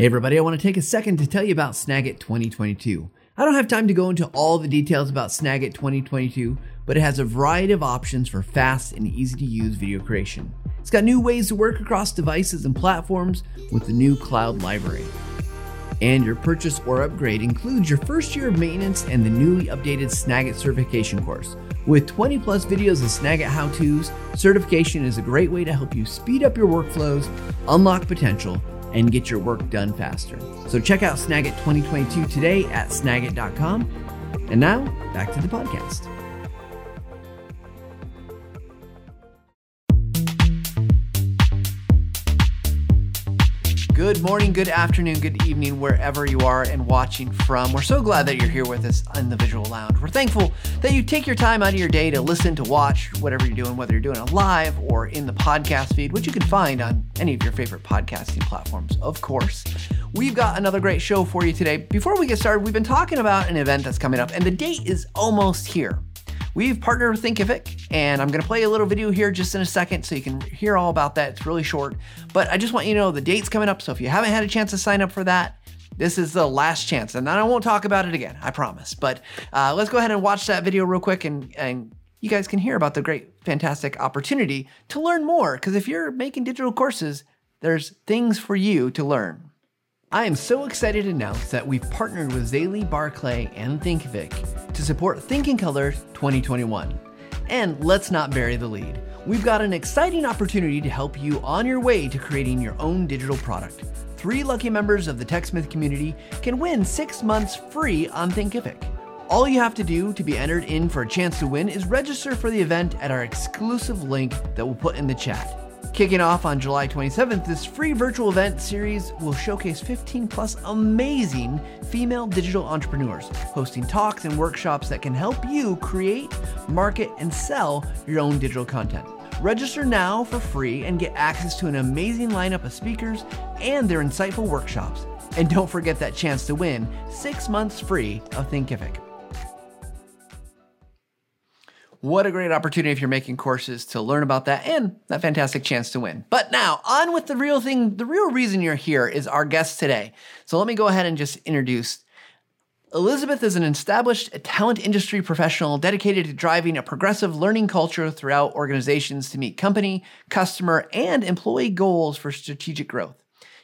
Hey everybody, I want to take a second to tell you about Snagit 2022. I don't have time to go into all the details about Snagit 2022, but it has a variety of options for fast and easy to use video creation. It's got new ways to work across devices and platforms with the new cloud library. And your purchase or upgrade includes your first year of maintenance and the newly updated Snagit certification course. With 20 plus videos of Snagit how to's, certification is a great way to help you speed up your workflows, unlock potential, and get your work done faster. So check out Snagit 2022 today at snagit.com. And now, back to the podcast. Good morning, good afternoon, good evening, wherever you are and watching from. We're so glad that you're here with us in the Visual Lounge. We're thankful that you take your time out of your day to listen, to watch whatever you're doing, whether you're doing it live or in the podcast feed, which you can find on any of your favorite podcasting platforms, of course. We've got another great show for you today. Before we get started, we've been talking about an event that's coming up, and the date is almost here. We've partnered with Thinkific, and I'm to play a little video here just in a second so you can hear all about that. It's really short, but I just want you to know the date's coming up. So if you haven't had a chance to sign up for that, this is the last chance. And I won't talk about it again, I promise. But uh, let's go ahead and watch that video real quick and, and you guys can hear about the great, fantastic opportunity to learn more. Because if you're making digital courses, there's things for you to learn. I am so excited to announce that we've partnered with Zaley Barclay and Thinkific to support Thinking Color 2021. And let's not bury the lead. We've got an exciting opportunity to help you on your way to creating your own digital product. Three lucky members of the TechSmith community can win six months free on Thinkific. All you have to do to be entered in for a chance to win is register for the event at our exclusive link that we'll put in the chat. Kicking off on July 27th, this free virtual event series will showcase 15 plus amazing female digital entrepreneurs, hosting talks and workshops that can help you create, market, and sell your own digital content. Register now for free and get access to an amazing lineup of speakers and their insightful workshops. And don't forget that chance to win six months free of Thinkific. What a great opportunity if you're making courses to learn about that and that fantastic chance to win. But now, on with the real thing. The real reason you're here is our guest today. So let me go ahead and just introduce. Elizabeth is an established talent industry professional dedicated to driving a progressive learning culture throughout organizations to meet company, customer, and employee goals for strategic growth.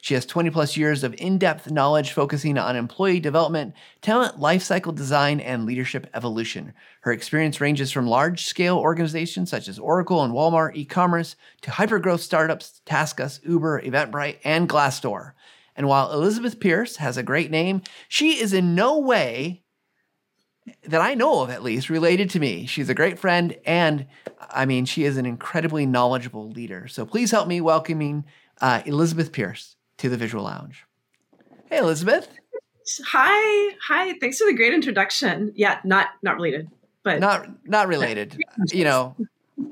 She has 20 plus years of in depth knowledge focusing on employee development, talent lifecycle design, and leadership evolution. Her experience ranges from large scale organizations such as Oracle and Walmart e commerce to hypergrowth startups, TaskUs, Uber, Eventbrite, and Glassdoor. And while Elizabeth Pierce has a great name, she is in no way that I know of at least related to me. She's a great friend and I mean she is an incredibly knowledgeable leader. So please help me welcoming uh, Elizabeth Pierce to the Visual Lounge. Hey, Elizabeth. Hi, hi. Thanks for the great introduction. Yeah, not not related, but not not related. you know,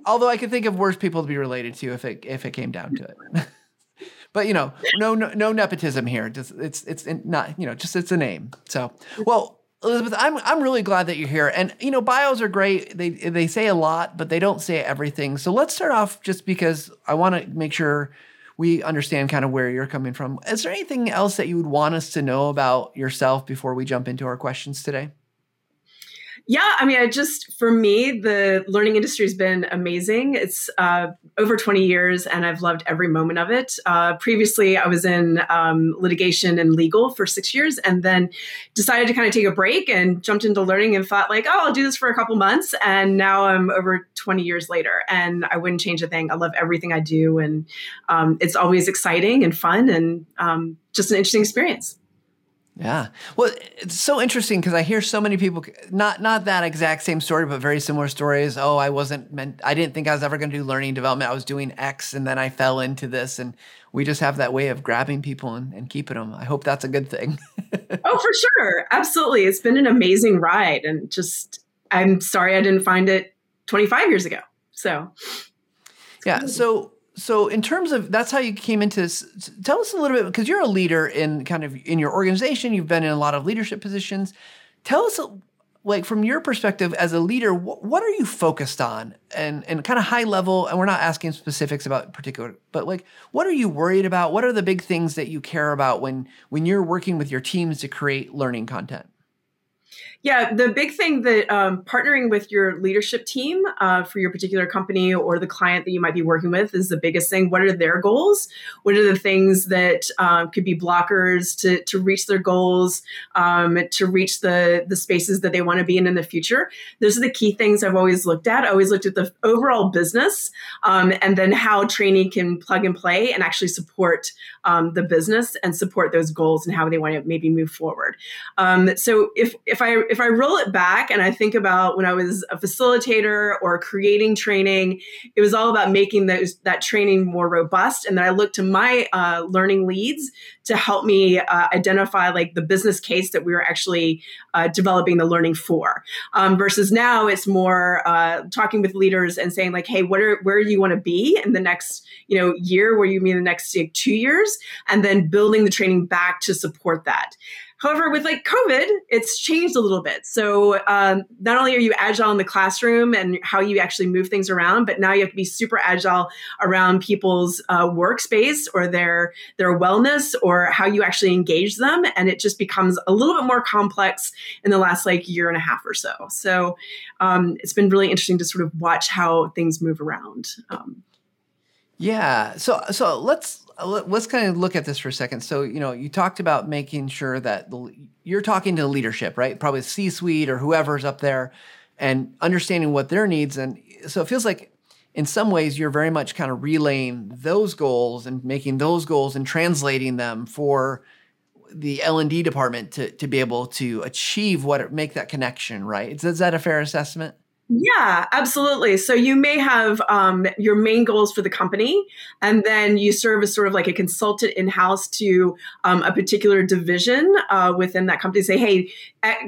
although I could think of worse people to be related to if it if it came down to it. but you know, no, no no nepotism here. Just it's it's not you know just it's a name. So well. Elizabeth, I'm I'm really glad that you're here. And you know, bios are great. They they say a lot, but they don't say everything. So let's start off just because I want to make sure we understand kind of where you're coming from. Is there anything else that you would want us to know about yourself before we jump into our questions today? Yeah, I mean, I just for me, the learning industry has been amazing. It's uh, over 20 years, and I've loved every moment of it. Uh, previously, I was in um, litigation and legal for six years, and then decided to kind of take a break and jumped into learning and thought like, oh, I'll do this for a couple months, and now I'm over 20 years later, and I wouldn't change a thing. I love everything I do, and um, it's always exciting and fun, and um, just an interesting experience. Yeah. Well, it's so interesting because I hear so many people not not that exact same story, but very similar stories. Oh, I wasn't meant I didn't think I was ever going to do learning development. I was doing X and then I fell into this and we just have that way of grabbing people and, and keeping them. I hope that's a good thing. oh, for sure. Absolutely. It's been an amazing ride and just I'm sorry I didn't find it 25 years ago. So Yeah, so so in terms of that's how you came into this tell us a little bit because you're a leader in kind of in your organization you've been in a lot of leadership positions tell us like from your perspective as a leader, wh- what are you focused on, and and kind of high level? And we're not asking specifics about particular, but like, what are you worried about? What are the big things that you care about when when you're working with your teams to create learning content? Yeah, the big thing that um, partnering with your leadership team uh, for your particular company or the client that you might be working with is the biggest thing. What are their goals? What are the things that um, could be blockers to, to reach their goals, um, to reach the, the spaces that they want to be in in the future? Those are the key things I've always looked at. I always looked at the overall business um, and then how training can plug and play and actually support um, the business and support those goals and how they want to maybe move forward. Um, so if if I I roll it back and I think about when I was a facilitator or creating training, it was all about making those that training more robust. And then I looked to my uh, learning leads to help me uh, identify like the business case that we were actually uh, developing the learning for. Um, versus now, it's more uh, talking with leaders and saying like, hey, what are where do you want to be in the next you know year? Where you mean the next like, two years? And then building the training back to support that. However, with like COVID, it's changed a little bit. So um, not only are you agile in the classroom and how you actually move things around, but now you have to be super agile around people's uh, workspace or their their wellness or how you actually engage them, and it just becomes a little bit more complex in the last like year and a half or so. So um, it's been really interesting to sort of watch how things move around. Um, yeah. So so let's let's kind of look at this for a second. So, you know, you talked about making sure that the, you're talking to the leadership, right? Probably C-suite or whoever's up there and understanding what their needs and so it feels like in some ways you're very much kind of relaying those goals and making those goals and translating them for the L&D department to to be able to achieve what make that connection, right? Is, is that a fair assessment? Yeah, absolutely. So you may have um, your main goals for the company, and then you serve as sort of like a consultant in house to um, a particular division uh, within that company. Say, hey,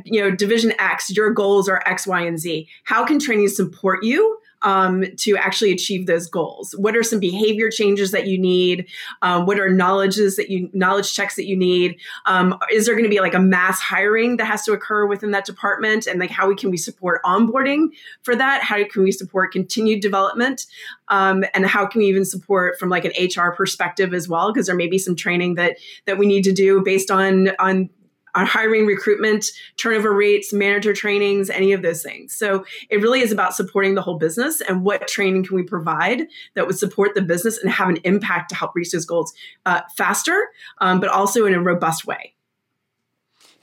you know, division X, your goals are X, Y, and Z. How can training support you? Um, to actually achieve those goals? What are some behavior changes that you need? Um, what are knowledges that you knowledge checks that you need? Um, is there going to be like a mass hiring that has to occur within that department? And like how we can we support onboarding for that? How can we support continued development? Um, and how can we even support from like an HR perspective as well? Because there may be some training that that we need to do based on on on hiring, recruitment, turnover rates, manager trainings, any of those things. So it really is about supporting the whole business and what training can we provide that would support the business and have an impact to help reach those goals uh, faster, um, but also in a robust way.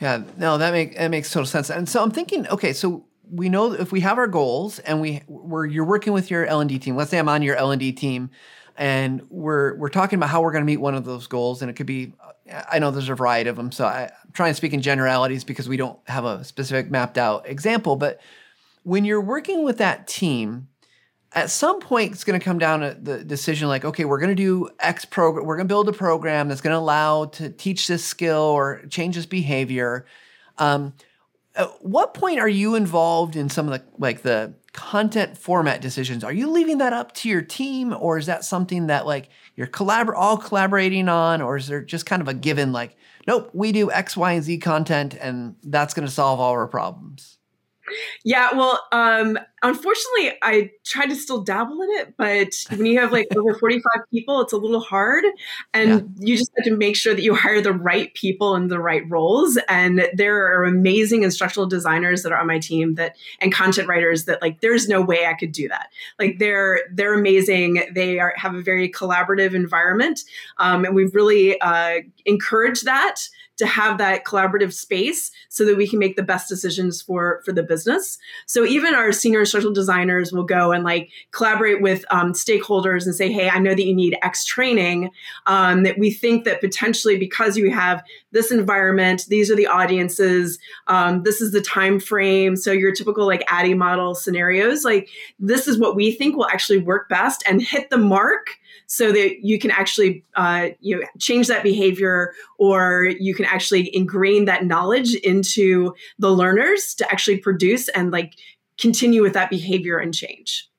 Yeah, no, that makes that makes total sense. And so I'm thinking, okay, so we know if we have our goals and we we're you're working with your L and D team. Let's say I'm on your L and D team and we're we're talking about how we're going to meet one of those goals and it could be i know there's a variety of them so I, am trying to speak in generalities because we don't have a specific mapped out example but when you're working with that team at some point it's going to come down to the decision like okay we're going to do x program we're going to build a program that's going to allow to teach this skill or change this behavior. Um, at what point are you involved in some of the like the content format decisions. Are you leaving that up to your team or is that something that like you're collabor- all collaborating on or is there just kind of a given like nope we do x y and z content and that's going to solve all our problems yeah, well, um, unfortunately, I try to still dabble in it, but when you have like over 45 people, it's a little hard. And yeah. you just have to make sure that you hire the right people in the right roles. And there are amazing instructional designers that are on my team that and content writers that like there's no way I could do that. Like they're they're amazing. They are have a very collaborative environment. Um, and we've really uh, encouraged that to have that collaborative space so that we can make the best decisions for for the business. So even our senior instructional designers will go and like collaborate with um, stakeholders and say hey i know that you need x training um, that we think that potentially because you have this environment these are the audiences um, this is the time frame so your typical like ADDIE model scenarios like this is what we think will actually work best and hit the mark so that you can actually uh, you know change that behavior or you can actually ingrain that knowledge into the learners to actually produce and like continue with that behavior and change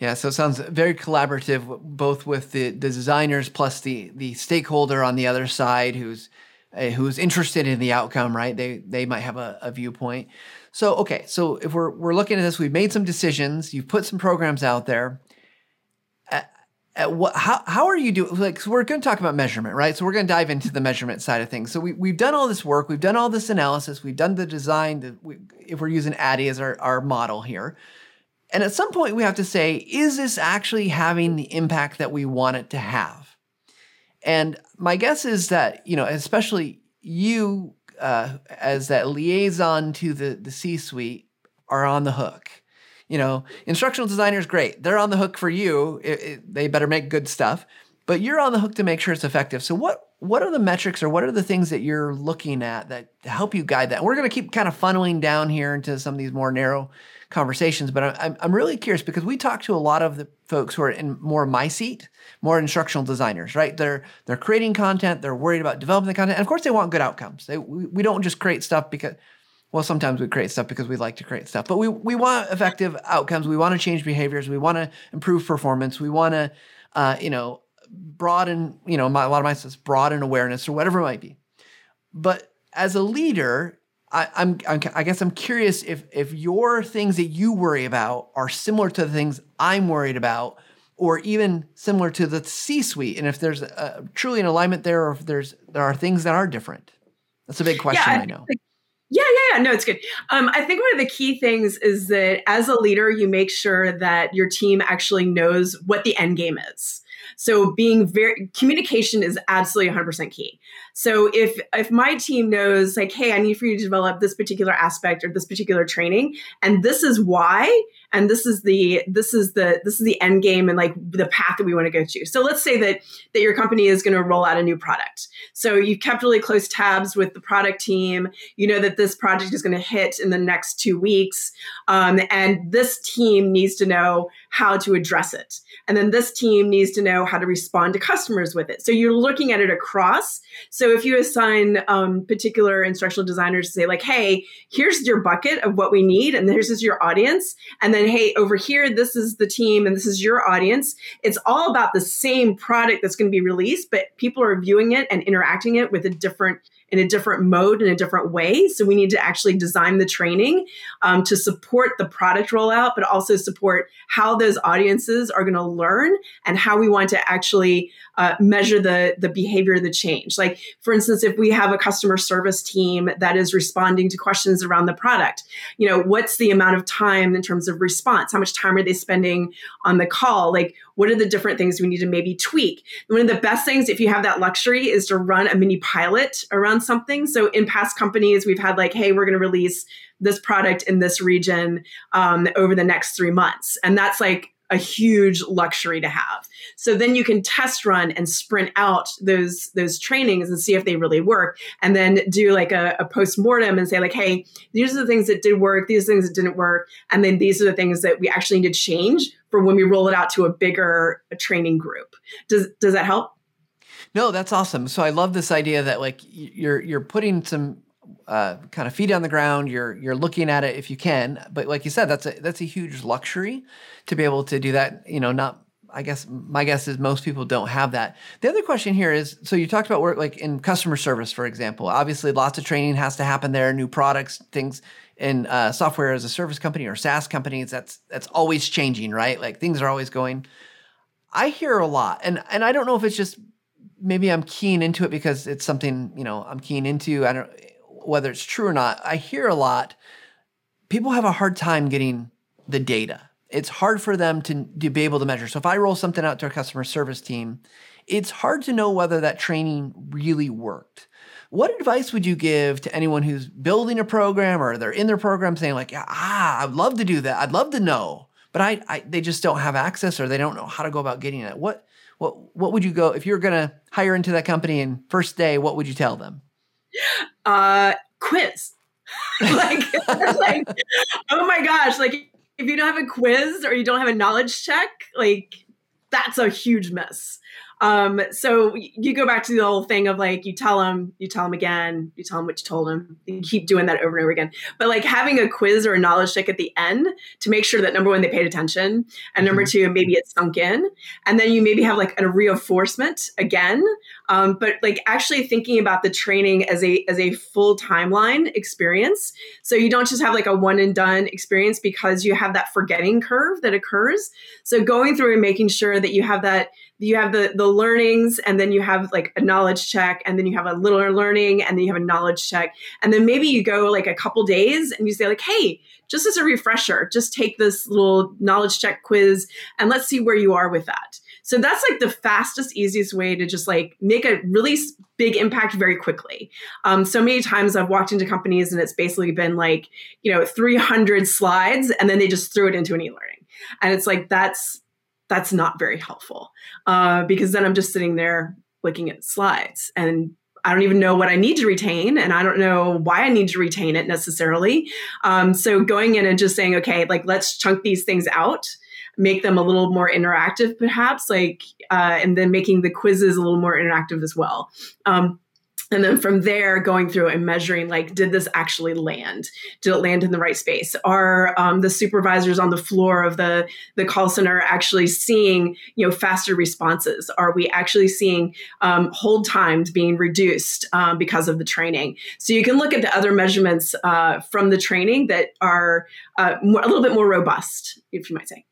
yeah, so it sounds very collaborative, both with the, the designers plus the the stakeholder on the other side, who's uh, who's interested in the outcome, right? They they might have a, a viewpoint. So okay, so if we're we're looking at this, we've made some decisions. You've put some programs out there. At, at what how how are you doing? Like, so we're going to talk about measurement, right? So we're going to dive into the measurement side of things. So we we've done all this work, we've done all this analysis, we've done the design. We, if we're using ADDIE as our our model here, and at some point we have to say, is this actually having the impact that we want it to have? And my guess is that you know, especially you uh, as that liaison to the the C suite are on the hook. You know, instructional designers, great. They're on the hook for you. It, it, they better make good stuff, but you're on the hook to make sure it's effective. So what what are the metrics or what are the things that you're looking at that help you guide that? We're going to keep kind of funneling down here into some of these more narrow conversations, but I'm, I'm really curious because we talk to a lot of the folks who are in more my seat, more instructional designers, right? They're they're creating content, they're worried about developing the content, and of course they want good outcomes. They, we, we don't just create stuff because well, sometimes we create stuff because we like to create stuff, but we we want effective outcomes. We want to change behaviors. We want to improve performance. We want to, uh, you know, broaden, you know, my, a lot of my stuff broaden awareness or whatever it might be. But as a leader, I, I'm, I'm, i guess I'm curious if if your things that you worry about are similar to the things I'm worried about, or even similar to the C-suite, and if there's a, truly an alignment there, or if there's there are things that are different. That's a big question. Yeah, I, I know. Yeah, yeah, yeah. No, it's good. Um, I think one of the key things is that as a leader, you make sure that your team actually knows what the end game is. So being very communication is absolutely 100% key. So if if my team knows like, hey, I need for you to develop this particular aspect or this particular training, and this is why, and this is the this is the this is the end game and like the path that we want to go to. So let's say that that your company is going to roll out a new product. So you've kept really close tabs with the product team. You know that this project is going to hit in the next two weeks, um, and this team needs to know how to address it. And then this team needs to know how to respond to customers with it. So you're looking at it across. So if you assign um, particular instructional designers to say, like, hey, here's your bucket of what we need, and this is your audience. And then, hey, over here, this is the team and this is your audience. It's all about the same product that's going to be released, but people are viewing it and interacting it with a different in a different mode in a different way. So we need to actually design the training um, to support the product rollout, but also support how those audiences are going to learn and how we want to actually uh, measure the the behavior of the change. Like for instance, if we have a customer service team that is responding to questions around the product, you know, what's the amount of time in terms of response? How much time are they spending on the call? Like what are the different things we need to maybe tweak? One of the best things, if you have that luxury, is to run a mini pilot around something. So in past companies, we've had like, hey, we're going to release this product in this region um, over the next three months. And that's like a huge luxury to have. So then you can test run and sprint out those those trainings and see if they really work, and then do like a, a post mortem and say like, hey, these are the things that did work, these are the things that didn't work, and then these are the things that we actually need to change for when we roll it out to a bigger training group. Does does that help? No, that's awesome. So I love this idea that like you're you're putting some uh, kind of feet on the ground. You're you're looking at it if you can, but like you said, that's a that's a huge luxury to be able to do that. You know, not I guess my guess is most people don't have that. The other question here is so you talked about work like in customer service, for example. Obviously, lots of training has to happen there, new products, things in uh, software as a service company or SaaS companies. That's that's always changing, right? Like things are always going. I hear a lot, and and I don't know if it's just maybe I'm keen into it because it's something you know I'm keen into. I don't whether it's true or not, I hear a lot people have a hard time getting the data. It's hard for them to, to be able to measure. So if I roll something out to a customer service team, it's hard to know whether that training really worked. What advice would you give to anyone who's building a program or they're in their program saying like, ah, I'd love to do that. I'd love to know, but I, I they just don't have access or they don't know how to go about getting it. What what what would you go if you're going to hire into that company and first day? What would you tell them? uh, quiz. like, like, oh my gosh, like if you don't have a quiz or you don't have a knowledge check, like that's a huge miss. Um, so you go back to the whole thing of like you tell them, you tell them again, you tell them what you told them. You keep doing that over and over again. But like having a quiz or a knowledge check at the end to make sure that number one they paid attention, and number mm-hmm. two maybe it sunk in, and then you maybe have like a reinforcement again. Um, but like actually thinking about the training as a as a full timeline experience. So you don't just have like a one and done experience because you have that forgetting curve that occurs. So going through and making sure that you have that you have the the learnings and then you have like a knowledge check and then you have a little learning and then you have a knowledge check and then maybe you go like a couple days and you say like hey just as a refresher just take this little knowledge check quiz and let's see where you are with that so that's like the fastest easiest way to just like make a really big impact very quickly um, so many times i've walked into companies and it's basically been like you know 300 slides and then they just threw it into an e-learning and it's like that's that's not very helpful uh, because then I'm just sitting there looking at slides and I don't even know what I need to retain, and I don't know why I need to retain it necessarily. Um, so going in and just saying, okay, like let's chunk these things out, make them a little more interactive, perhaps, like, uh, and then making the quizzes a little more interactive as well. Um, and then from there going through and measuring like did this actually land? Did it land in the right space? Are um, the supervisors on the floor of the the call center actually seeing you know faster responses? Are we actually seeing um, hold times being reduced um, because of the training? So you can look at the other measurements uh, from the training that are uh, more, a little bit more robust if you might say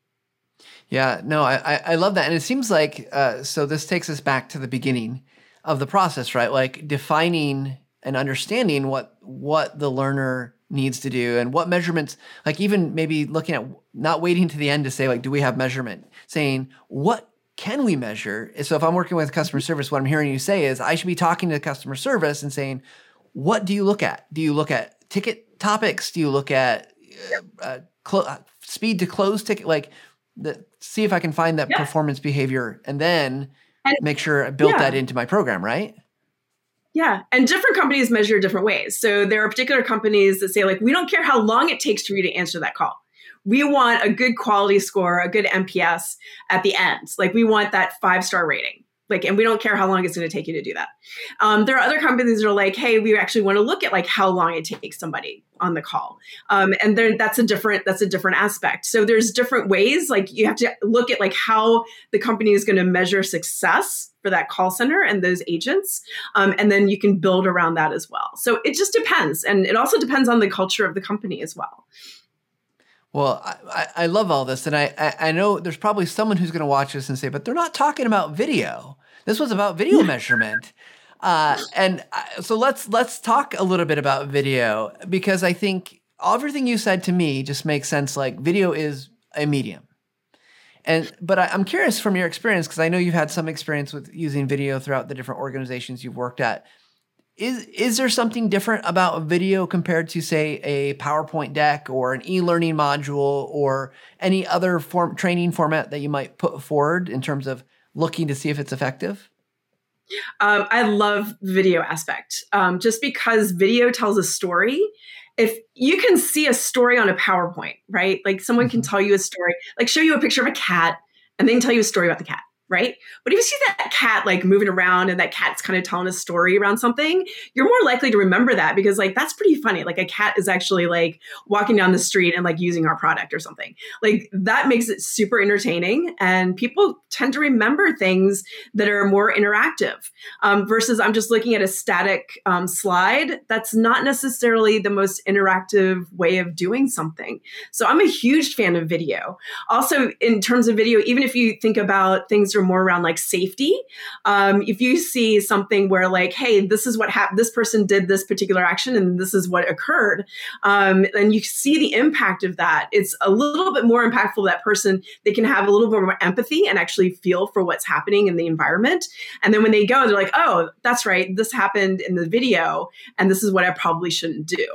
yeah no i i love that. And it seems like uh, so this takes us back to the beginning of the process, right? Like defining and understanding what what the learner needs to do and what measurements like even maybe looking at not waiting to the end to say like do we have measurement? Saying what can we measure? So if i'm working with customer service what i'm hearing you say is i should be talking to customer service and saying what do you look at? Do you look at ticket topics? Do you look at uh, uh clo- uh, speed to close ticket? Like the, see if i can find that yeah. performance behavior and then and, make sure I built yeah. that into my program, right? Yeah. And different companies measure different ways. So there are particular companies that say, like, we don't care how long it takes for you to answer that call. We want a good quality score, a good NPS at the end. Like, we want that five star rating like and we don't care how long it's going to take you to do that. Um, there are other companies that are like hey we actually want to look at like how long it takes somebody on the call. Um, and then that's a different that's a different aspect. So there's different ways like you have to look at like how the company is going to measure success for that call center and those agents um, and then you can build around that as well. So it just depends and it also depends on the culture of the company as well well, I, I love all this, and I, I, I know there's probably someone who's going to watch this and say, "But they're not talking about video. This was about video measurement." Uh, and so let's let's talk a little bit about video because I think everything you said to me just makes sense. Like video is a medium, and but I, I'm curious from your experience because I know you've had some experience with using video throughout the different organizations you've worked at is is there something different about a video compared to say a PowerPoint deck or an e-learning module or any other form training format that you might put forward in terms of looking to see if it's effective? Um, I love the video aspect um, just because video tells a story. If you can see a story on a PowerPoint, right? Like someone can mm-hmm. tell you a story, like show you a picture of a cat and then tell you a story about the cat right? But if you see that cat like moving around and that cat's kind of telling a story around something, you're more likely to remember that because like that's pretty funny. Like a cat is actually like walking down the street and like using our product or something. Like that makes it super entertaining and people tend to remember things that are more interactive um, versus I'm just looking at a static um, slide. That's not necessarily the most interactive way of doing something. So I'm a huge fan of video. Also, in terms of video, even if you think about things are more around like safety. Um, if you see something where like, hey, this is what happened, this person did this particular action and this is what occurred, um, and you see the impact of that, it's a little bit more impactful. That person they can have a little bit more empathy and actually feel for what's happening in the environment. And then when they go, they're like, oh, that's right, this happened in the video, and this is what I probably shouldn't do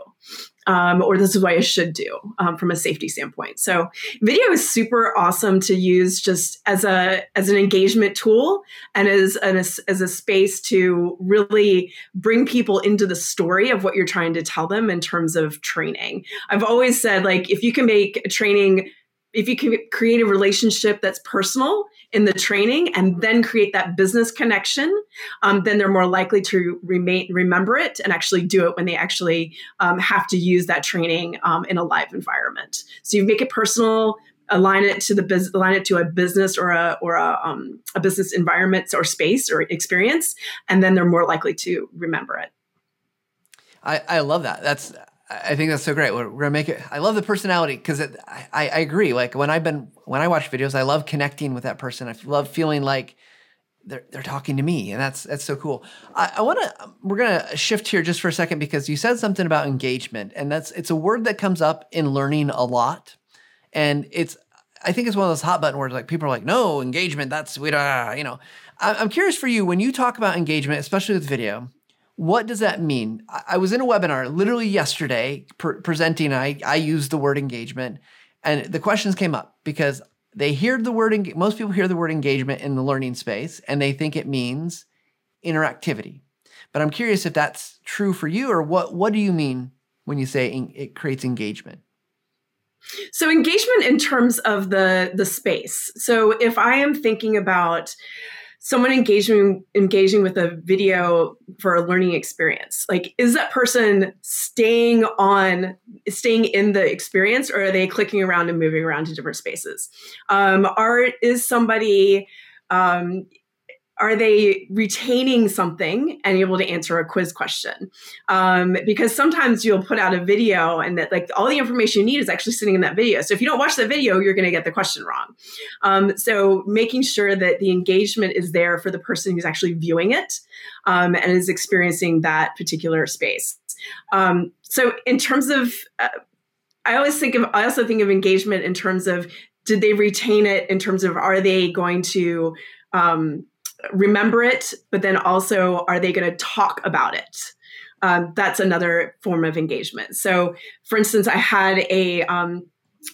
um, or this is what I should do um, from a safety standpoint. So video is super awesome to use just as a as an engagement tool and as an, as a space to really bring people into the story of what you're trying to tell them in terms of training. I've always said like if you can make a training if you can create a relationship that's personal in the training and then create that business connection, um, then they're more likely to remain remember it and actually do it when they actually um, have to use that training um, in a live environment. So you make it personal, align it to the business, align it to a business or a or a, um, a business environment or space or experience, and then they're more likely to remember it. I, I love that. That's I think that's so great. We're, we're gonna make it. I love the personality because I, I agree. Like when I've been when I watch videos, I love connecting with that person. I love feeling like they're they're talking to me, and that's that's so cool. I, I want to. We're gonna shift here just for a second because you said something about engagement, and that's it's a word that comes up in learning a lot, and it's I think it's one of those hot button words. Like people are like, no engagement. That's we don't. You know, I'm curious for you when you talk about engagement, especially with video. What does that mean? I was in a webinar literally yesterday pre- presenting. I, I used the word engagement, and the questions came up because they hear the word. Most people hear the word engagement in the learning space, and they think it means interactivity. But I'm curious if that's true for you, or what? What do you mean when you say it creates engagement? So engagement in terms of the the space. So if I am thinking about someone engaging engaging with a video for a learning experience. Like is that person staying on staying in the experience or are they clicking around and moving around to different spaces? Um, are is somebody um, are they retaining something and able to answer a quiz question? Um, because sometimes you'll put out a video and that like all the information you need is actually sitting in that video. So if you don't watch the video you're going to get the question wrong. Um, so making sure that the engagement is there for the person who's actually viewing it um, and is experiencing that particular space. Um, so in terms of uh, i always think of i also think of engagement in terms of did they retain it in terms of are they going to um, remember it, but then also are they going to talk about it? Um, that's another form of engagement. So, for instance, I had a um,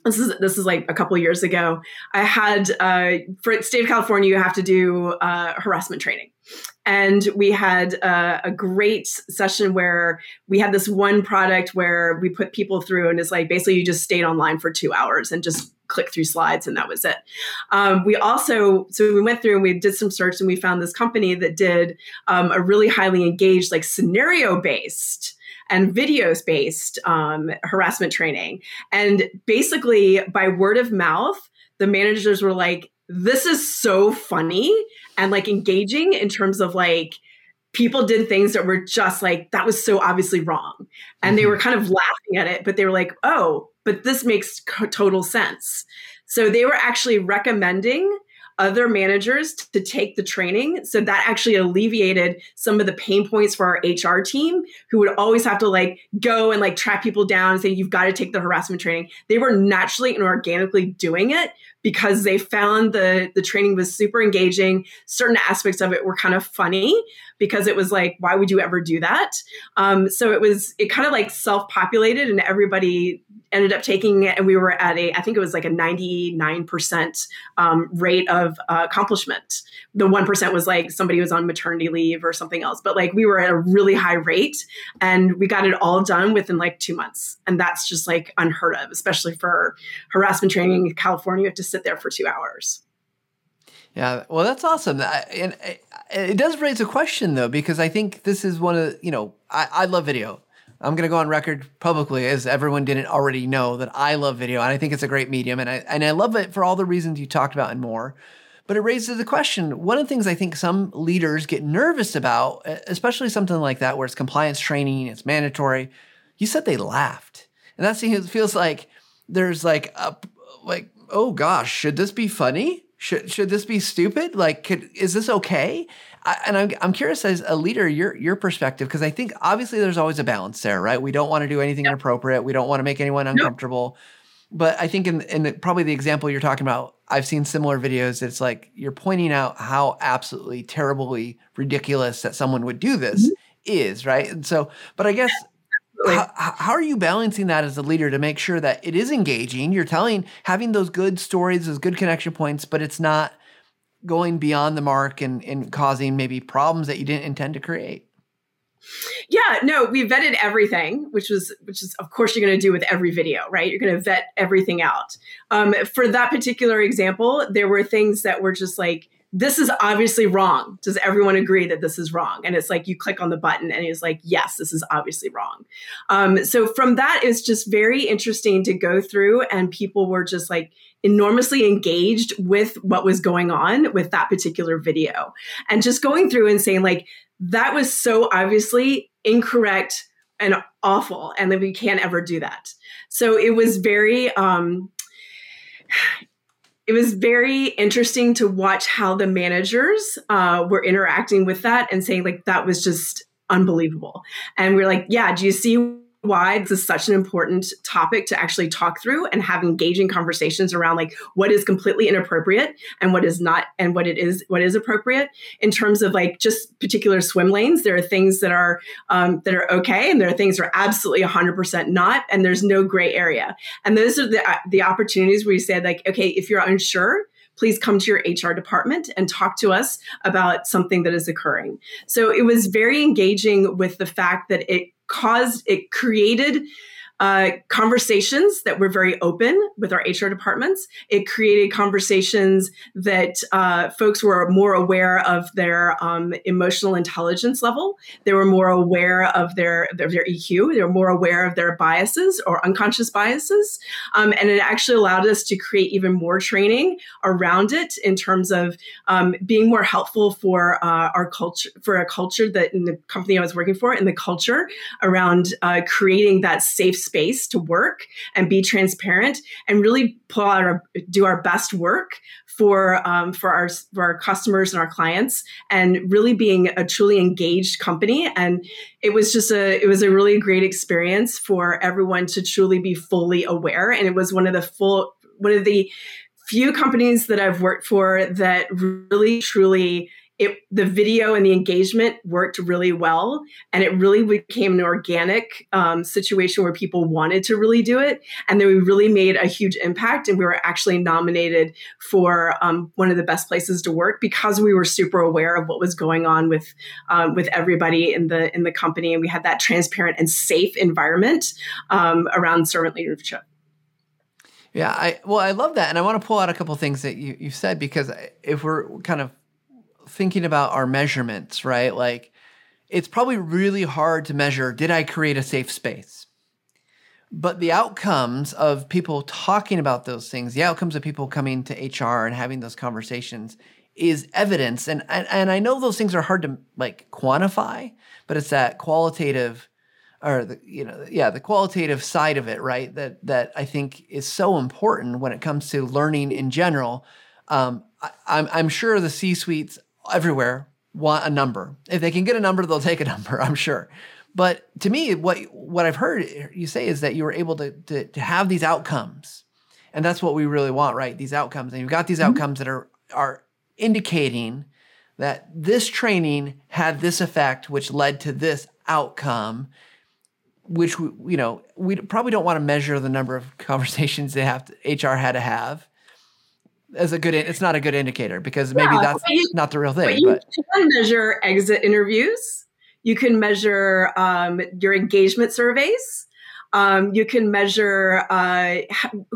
this is this is like a couple years ago. I had uh, for state of California, you have to do uh, harassment training, and we had uh, a great session where we had this one product where we put people through, and it's like basically you just stayed online for two hours and just click through slides and that was it. Um, we also, so we went through and we did some search and we found this company that did um, a really highly engaged, like scenario based and videos based um, harassment training. And basically, by word of mouth, the managers were like, this is so funny and like engaging in terms of like, people did things that were just like that was so obviously wrong and mm-hmm. they were kind of laughing at it but they were like oh but this makes total sense. So they were actually recommending other managers to take the training. So that actually alleviated some of the pain points for our HR team who would always have to like go and like track people down and say, you've got to take the harassment training. They were naturally and organically doing it because they found the the training was super engaging. Certain aspects of it were kind of funny because it was like, why would you ever do that? Um, so it was it kind of like self populated, and everybody ended up taking it. And we were at a I think it was like a ninety nine percent um, rate of uh, accomplishment. The one percent was like somebody was on maternity leave or something else, but like we were at a really high rate, and we got it all done within like two months, and that's just like unheard of, especially for harassment training in California. You have to sit there for two hours. Yeah, well, that's awesome. And it does raise a question though, because I think this is one of you know I, I love video. I'm going to go on record publicly, as everyone didn't already know, that I love video and I think it's a great medium, and I and I love it for all the reasons you talked about and more. But it raises the question. One of the things I think some leaders get nervous about, especially something like that, where it's compliance training, it's mandatory. You said they laughed, and that seems feels like there's like a like oh gosh, should this be funny? Should should this be stupid? Like, could, is this okay? I, and I'm I'm curious as a leader, your your perspective, because I think obviously there's always a balance there, right? We don't want to do anything yep. inappropriate. We don't want to make anyone uncomfortable. But I think in in the, probably the example you're talking about, I've seen similar videos. It's like you're pointing out how absolutely terribly ridiculous that someone would do this mm-hmm. is, right? And so, but I guess how, how, are you balancing that as a leader to make sure that it is engaging? You're telling, having those good stories, those good connection points, but it's not going beyond the mark and, and causing maybe problems that you didn't intend to create. Yeah, no, we vetted everything, which was which is of course you're going to do with every video, right? You're going to vet everything out. Um, for that particular example, there were things that were just like this is obviously wrong. Does everyone agree that this is wrong? And it's like you click on the button and it's like, yes, this is obviously wrong. Um, so from that, it's just very interesting to go through, and people were just like enormously engaged with what was going on with that particular video, and just going through and saying like that was so obviously incorrect and awful, and that we can't ever do that. So it was very. Um, it was very interesting to watch how the managers uh, were interacting with that and saying like that was just unbelievable. And we we're like yeah do you see why this is such an important topic to actually talk through and have engaging conversations around like what is completely inappropriate and what is not and what it is what is appropriate in terms of like just particular swim lanes there are things that are um, that are okay and there are things that are absolutely 100% not and there's no gray area and those are the, uh, the opportunities where you say like okay if you're unsure please come to your HR department and talk to us about something that is occurring. So it was very engaging with the fact that it caused, it created uh, conversations that were very open with our HR departments. It created conversations that uh, folks were more aware of their um, emotional intelligence level. They were more aware of their, their, their EQ. They were more aware of their biases or unconscious biases. Um, and it actually allowed us to create even more training around it in terms of um, being more helpful for uh, our culture, for a culture that in the company I was working for, in the culture around uh, creating that safe space space to work and be transparent and really pull out our, do our best work for um, for our for our customers and our clients and really being a truly engaged company. And it was just a it was a really great experience for everyone to truly be fully aware. And it was one of the full one of the few companies that I've worked for that really truly it the video and the engagement worked really well and it really became an organic um, situation where people wanted to really do it and then we really made a huge impact and we were actually nominated for um, one of the best places to work because we were super aware of what was going on with um, with everybody in the in the company and we had that transparent and safe environment um, around servant leadership. Yeah, I well, I love that, and I want to pull out a couple things that you you said because if we're kind of thinking about our measurements, right? Like it's probably really hard to measure did I create a safe space? But the outcomes of people talking about those things, the outcomes of people coming to HR and having those conversations is evidence. And, and, and I know those things are hard to like quantify, but it's that qualitative or the you know yeah the qualitative side of it right that that i think is so important when it comes to learning in general um, I, I'm, I'm sure the c suites everywhere want a number. If they can get a number, they'll take a number, I'm sure. But to me, what what I've heard you say is that you were able to, to, to have these outcomes. And that's what we really want, right? These outcomes. And you've got these mm-hmm. outcomes that are are indicating that this training had this effect, which led to this outcome, which we, you know, we probably don't want to measure the number of conversations they have to, HR had to have as a good it's not a good indicator because maybe yeah, that's you, not the real thing but, you can measure exit interviews. You can measure um, your engagement surveys. Um, you can measure uh,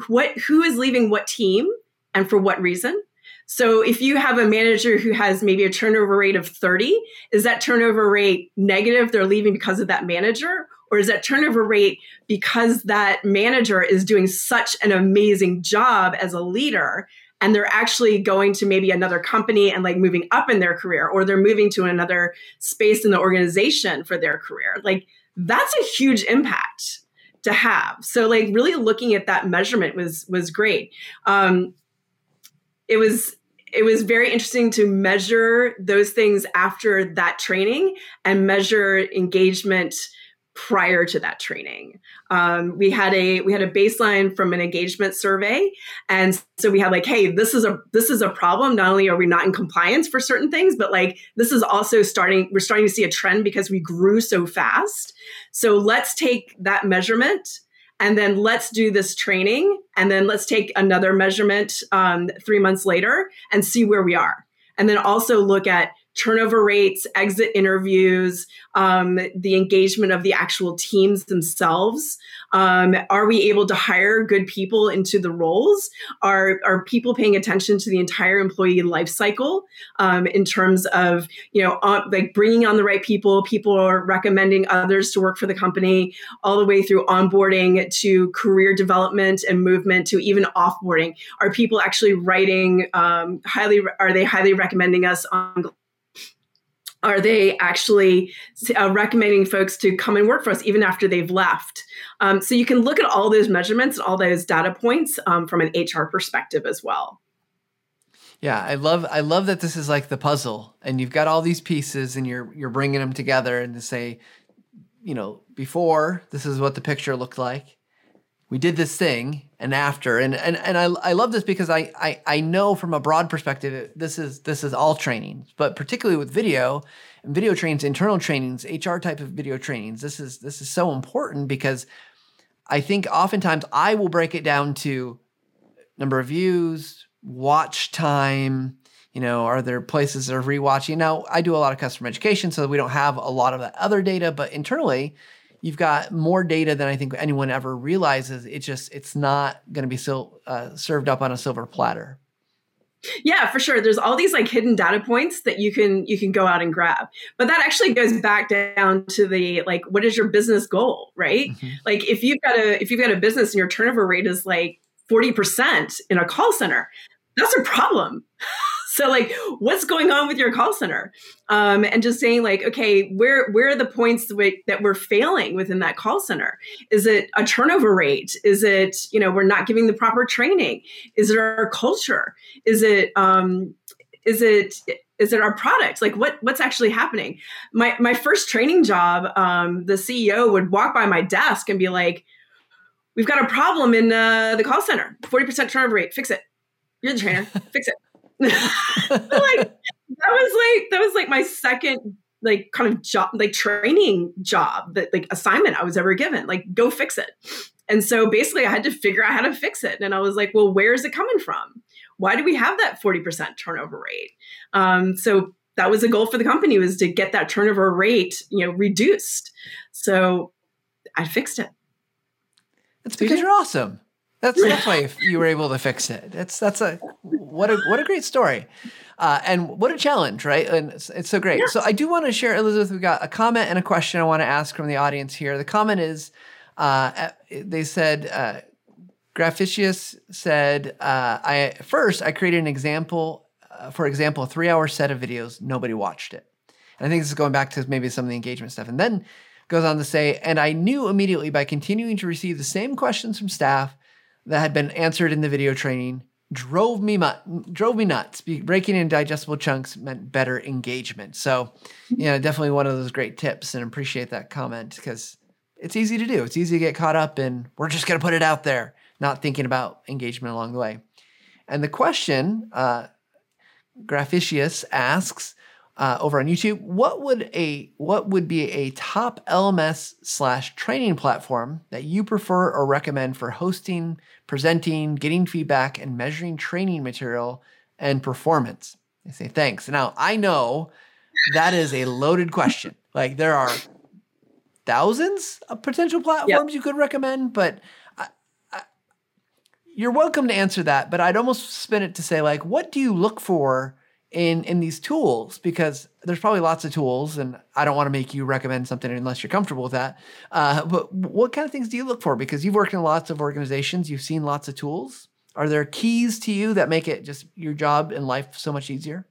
what who is leaving what team and for what reason. So if you have a manager who has maybe a turnover rate of 30 is that turnover rate negative they're leaving because of that manager? Or is that turnover rate because that manager is doing such an amazing job as a leader and they're actually going to maybe another company and like moving up in their career or they're moving to another space in the organization for their career. Like that's a huge impact to have. So like really looking at that measurement was was great. Um it was it was very interesting to measure those things after that training and measure engagement prior to that training. Um, we had a we had a baseline from an engagement survey, and so we had like, hey, this is a this is a problem. Not only are we not in compliance for certain things, but like this is also starting. We're starting to see a trend because we grew so fast. So let's take that measurement. And then let's do this training, and then let's take another measurement um, three months later and see where we are. And then also look at turnover rates, exit interviews, um, the engagement of the actual teams themselves. Um, are we able to hire good people into the roles? Are are people paying attention to the entire employee life cycle um, in terms of you know like bringing on the right people? People are recommending others to work for the company, all the way through onboarding to career development and movement to even offboarding. Are people actually writing um, highly? Are they highly recommending us on are they actually uh, recommending folks to come and work for us even after they've left? Um, so you can look at all those measurements and all those data points um, from an HR perspective as well. Yeah, I love I love that this is like the puzzle, and you've got all these pieces, and you're you're bringing them together, and to say, you know, before this is what the picture looked like, we did this thing and after. And and, and I, I love this because I, I I know from a broad perspective this is this is all trainings but particularly with video and video trainings internal trainings HR type of video trainings this is this is so important because I think oftentimes I will break it down to number of views watch time you know are there places that are rewatching? Now I do a lot of customer education so we don't have a lot of that other data but internally you've got more data than I think anyone ever realizes. It's just it's not going to be so uh, served up on a silver platter. Yeah, for sure. There's all these like hidden data points that you can you can go out and grab. But that actually goes back down to the like what is your business goal, right? Mm-hmm. Like if you've got a if you've got a business and your turnover rate is like 40% in a call center, that's a problem. So like, what's going on with your call center? Um, and just saying like, okay, where where are the points that we're failing within that call center? Is it a turnover rate? Is it you know we're not giving the proper training? Is it our culture? Is it um, is it is it our product like what what's actually happening my my first training job um, the ceo would walk by my desk and be like we've got a problem in uh, the call center 40% turnover rate fix it you're the trainer fix it like that was like that was like my second like kind of job like training job that like assignment I was ever given like go fix it. And so basically I had to figure out how to fix it and I was like well where is it coming from? Why do we have that 40% turnover rate? Um, so that was a goal for the company was to get that turnover rate you know reduced. So I fixed it. That's because you're awesome that's that's why you were able to fix it. That's that's a what a what a great story, uh, and what a challenge, right? And it's, it's so great. Yeah. So I do want to share, Elizabeth. We got a comment and a question I want to ask from the audience here. The comment is, uh, they said, uh, said, uh, I first I created an example, uh, for example, a three-hour set of videos. Nobody watched it, and I think this is going back to maybe some of the engagement stuff, and then goes on to say, and I knew immediately by continuing to receive the same questions from staff that had been answered in the video training drove me drove me nuts. Breaking in digestible chunks meant better engagement. So, yeah, definitely one of those great tips, and appreciate that comment because it's easy to do. It's easy to get caught up in we're just going to put it out there, not thinking about engagement along the way. And the question, uh, Graficius asks, uh, over on YouTube. What would a what would be a top LMS slash training platform that you prefer or recommend for hosting, presenting, getting feedback, and measuring training material and performance? I say thanks. Now I know that is a loaded question. Like there are thousands of potential platforms yep. you could recommend, but I, I, you're welcome to answer that. But I'd almost spin it to say like, what do you look for? In in these tools because there's probably lots of tools and i don't want to make you recommend something unless you're comfortable with that. Uh, but what kind of things do you look for? Because you've worked in lots of organizations you've seen lots of tools. Are there keys to you that make it just your job and life so much easier?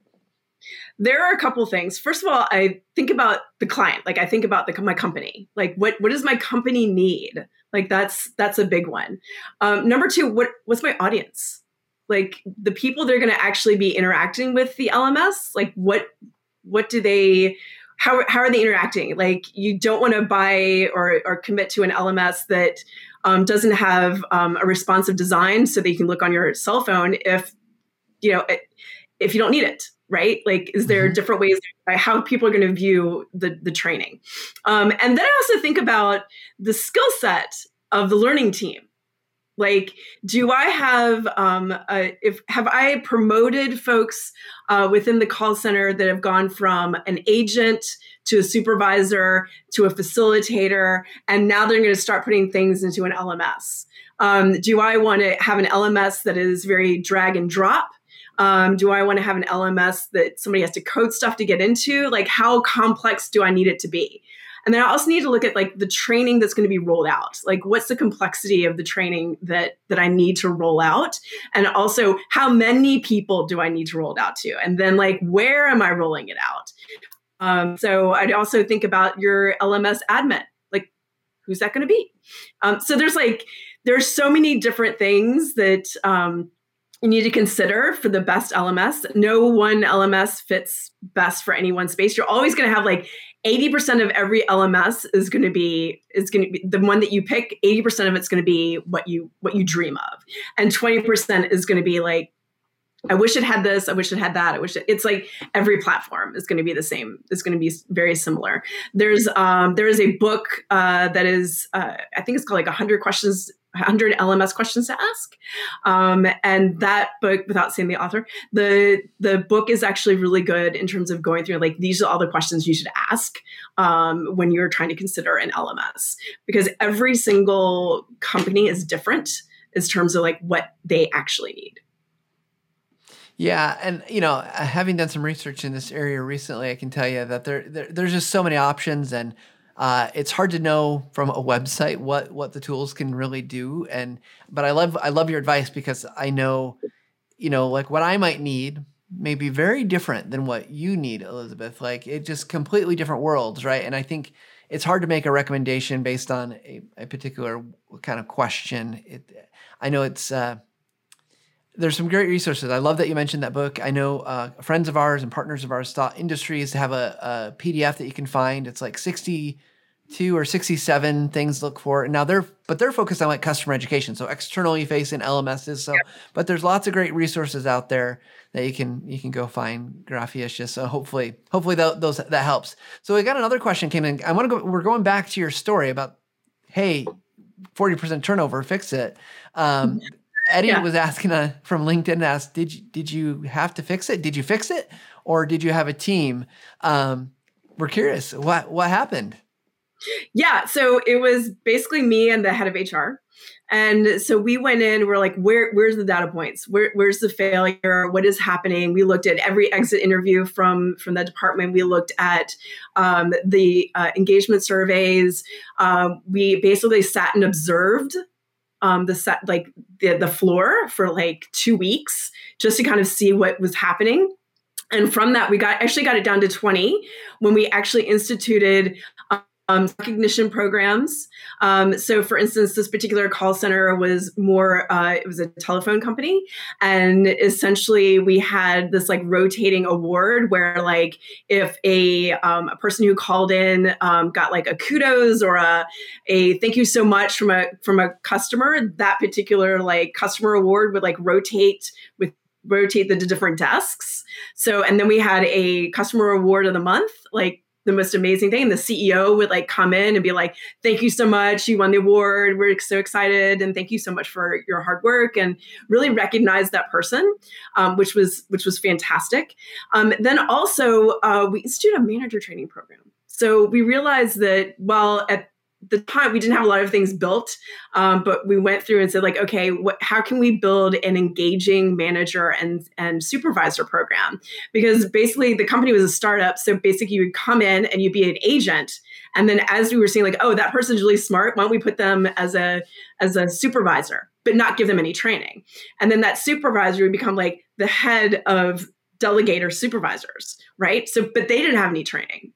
There are a couple things. First of all i think about the client like i think about the, my company. Like what what does my company need? Like that's that's a big one. Um, number two what what's my audience like the people they're going to actually be interacting with the LMS, like what what do they how how are they interacting? Like you don't want to buy or or commit to an LMS that um, doesn't have um, a responsive design so that you can look on your cell phone if you know if you don't need it right like is there mm-hmm. different ways how people are going to view the the training um, and then i also think about the skill set of the learning team like do i have um a, if have i promoted folks uh, within the call center that have gone from an agent to a supervisor to a facilitator and now they're going to start putting things into an lms um, do i want to have an lms that is very drag and drop um, do I want to have an LMS that somebody has to code stuff to get into? Like, how complex do I need it to be? And then I also need to look at like the training that's going to be rolled out. Like what's the complexity of the training that that I need to roll out? And also how many people do I need to roll it out to? And then like where am I rolling it out? Um, so I'd also think about your LMS admin. Like who's that going to be? Um, so there's like there's so many different things that um, you need to consider for the best LMS. No one LMS fits best for any one space. You're always going to have like 80% of every LMS is going to be is going to be the one that you pick 80% of it's going to be what you what you dream of and 20% is going to be like I wish it had this. I wish it had that. I wish it, it's like every platform is going to be the same. It's going to be very similar. There's um, there is a book uh, that is uh, I think it's called like 100 questions 100 LMS questions to ask. Um, and that book, without saying the author, the the book is actually really good in terms of going through like these are all the questions you should ask um, when you're trying to consider an LMS because every single company is different in terms of like what they actually need. Yeah, and you know, having done some research in this area recently, I can tell you that there, there there's just so many options and uh, it's hard to know from a website what what the tools can really do, and but I love I love your advice because I know, you know, like what I might need may be very different than what you need, Elizabeth. Like it just completely different worlds, right? And I think it's hard to make a recommendation based on a, a particular kind of question. It, I know it's. Uh, there's some great resources. I love that you mentioned that book. I know uh, friends of ours and partners of ours, Thought Industries, have a, a, PDF that you can find. It's like 62 or 67 things to look for. Now they're, but they're focused on like customer education, so externally facing LMSs. So, but there's lots of great resources out there that you can you can go find Graphius. So hopefully, hopefully that, those that helps. So we got another question came in. I want to go. We're going back to your story about, hey, 40% turnover, fix it. Um, Eddie yeah. was asking uh, from LinkedIn asked, did you, did you have to fix it? Did you fix it? Or did you have a team? Um, we're curious. What, what happened? Yeah. So it was basically me and the head of HR. And so we went in, we're like, where, where's the data points? Where, where's the failure? What is happening? We looked at every exit interview from, from the department. We looked at um, the uh, engagement surveys. Um, we basically sat and observed um, the set like the, the floor for like two weeks just to kind of see what was happening. And from that we got actually got it down to 20 when we actually instituted um, recognition programs. Um, so, for instance, this particular call center was more, uh, it was a telephone company. And essentially, we had this like rotating award where, like, if a, um, a person who called in um, got like a kudos or a, a thank you so much from a, from a customer, that particular like customer award would like rotate with rotate the different desks. So, and then we had a customer award of the month, like the most amazing thing. And the CEO would like come in and be like, thank you so much. You won the award. We're so excited. And thank you so much for your hard work and really recognize that person, um, which was, which was fantastic. Um, then also uh, we instituted a manager training program. So we realized that while at the time we didn't have a lot of things built um, but we went through and said like okay what, how can we build an engaging manager and and supervisor program? Because basically the company was a startup so basically you would come in and you'd be an agent. And then as we were seeing like oh that person's really smart why don't we put them as a as a supervisor but not give them any training? And then that supervisor would become like the head of delegator supervisors right? So but they didn't have any training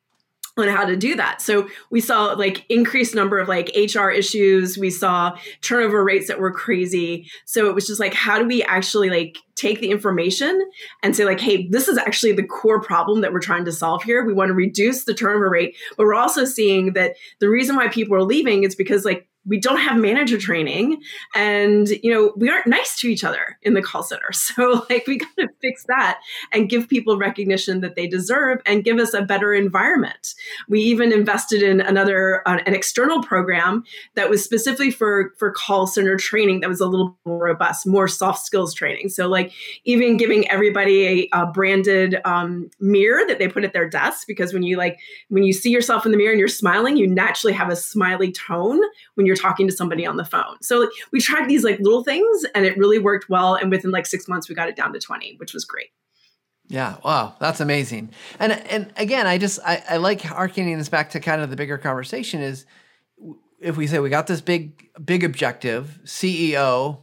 on how to do that. So we saw like increased number of like HR issues. We saw turnover rates that were crazy. So it was just like, how do we actually like take the information and say like, hey, this is actually the core problem that we're trying to solve here. We want to reduce the turnover rate, but we're also seeing that the reason why people are leaving is because like we don't have manager training and you know we aren't nice to each other in the call center. So like we got to fix that and give people recognition that they deserve and give us a better environment. We even invested in another uh, an external program that was specifically for for call center training that was a little more robust more soft skills training. So like even giving everybody a, a branded um, mirror that they put at their desk because when you like when you see yourself in the mirror and you're smiling you naturally have a smiley tone when you're talking to somebody on the phone. So we tried these like little things and it really worked well. And within like six months, we got it down to 20, which was great. Yeah. Wow. That's amazing. And and again, I just I, I like arcing this back to kind of the bigger conversation is if we say we got this big big objective, CEO,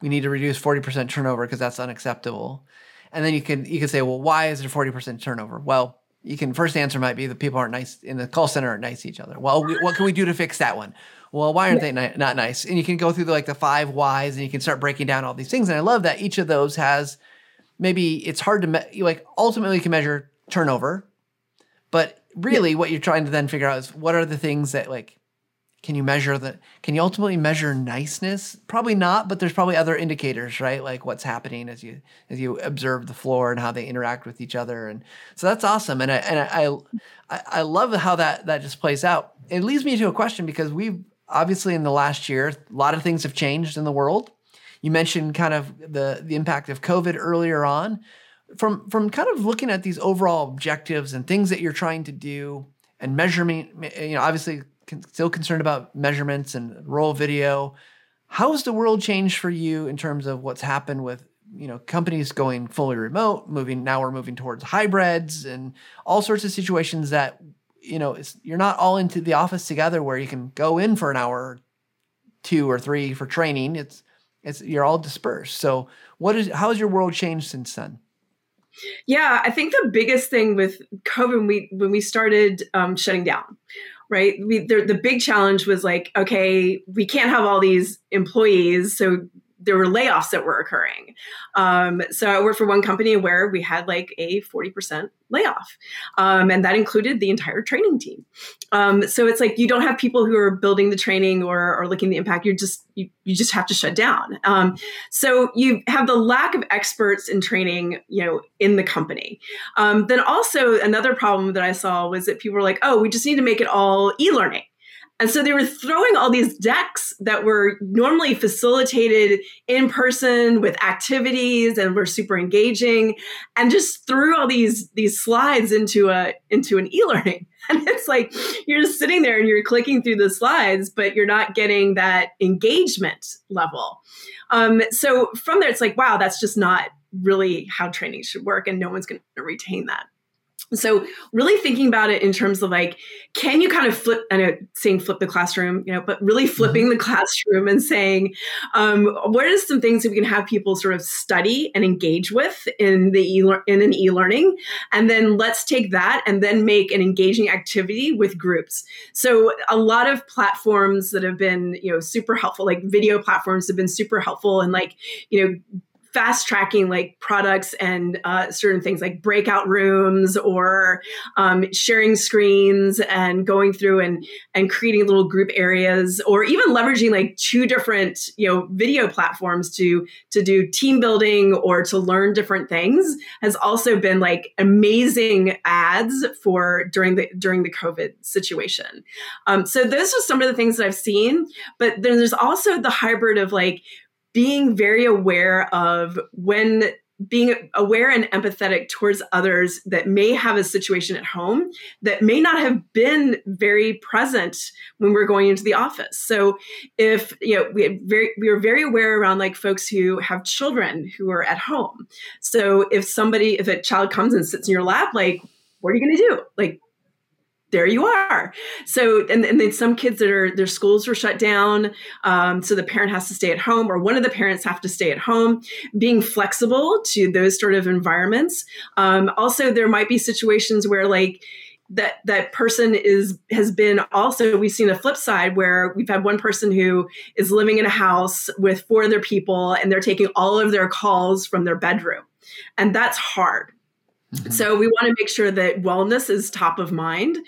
we need to reduce 40% turnover because that's unacceptable. And then you can you can say, well, why is there 40% turnover? Well, you can first answer might be the people aren't nice in the call center aren't nice to each other. Well, we, what can we do to fix that one? Well, why aren't they not nice? And you can go through the, like the five whys and you can start breaking down all these things. And I love that each of those has maybe it's hard to me- like ultimately you can measure turnover, but really yeah. what you're trying to then figure out is what are the things that like can you measure that can you ultimately measure niceness probably not but there's probably other indicators right like what's happening as you as you observe the floor and how they interact with each other and so that's awesome and i and i i, I love how that that just plays out it leads me to a question because we've obviously in the last year, a lot of things have changed in the world. You mentioned kind of the the impact of COVID earlier on. From from kind of looking at these overall objectives and things that you're trying to do and measurement, you know, obviously still concerned about measurements and roll video. How has the world changed for you in terms of what's happened with you know companies going fully remote, moving now we're moving towards hybrids and all sorts of situations that you know, you're not all into the office together where you can go in for an hour, or two or three for training. It's it's you're all dispersed. So, what is how has your world changed since then? Yeah, I think the biggest thing with COVID, when we when we started um, shutting down, right? We the, the big challenge was like, okay, we can't have all these employees, so there were layoffs that were occurring. Um, so I worked for one company where we had like a 40% layoff. Um, and that included the entire training team. Um, so it's like you don't have people who are building the training or, or looking the impact. You're just, you, you just have to shut down. Um, so you have the lack of experts in training, you know, in the company. Um, then also another problem that I saw was that people were like, oh, we just need to make it all e-learning. And so they were throwing all these decks that were normally facilitated in person with activities and were super engaging and just threw all these these slides into a into an e-learning. And it's like you're just sitting there and you're clicking through the slides, but you're not getting that engagement level. Um, so from there, it's like, wow, that's just not really how training should work, and no one's going to retain that. So really thinking about it in terms of like, can you kind of flip, I know saying flip the classroom, you know, but really mm-hmm. flipping the classroom and saying, um, what are some things that we can have people sort of study and engage with in the e- in an e-learning, and then let's take that and then make an engaging activity with groups. So a lot of platforms that have been, you know, super helpful, like video platforms have been super helpful and like, you know, fast tracking like products and uh, certain things like breakout rooms or um, sharing screens and going through and and creating little group areas or even leveraging like two different you know video platforms to to do team building or to learn different things has also been like amazing ads for during the during the covid situation. Um, so those are some of the things that i've seen but then there's also the hybrid of like being very aware of when being aware and empathetic towards others that may have a situation at home that may not have been very present when we're going into the office. So if you know we very we are very aware around like folks who have children who are at home. So if somebody if a child comes and sits in your lap like what are you going to do? Like there you are. So, and, and then some kids that are, their schools were shut down. Um, so the parent has to stay at home or one of the parents have to stay at home, being flexible to those sort of environments. Um, also, there might be situations where like, that that person is has been also we've seen a flip side where we've had one person who is living in a house with four other people and they're taking all of their calls from their bedroom and that's hard Mm-hmm. So we want to make sure that wellness is top of mind.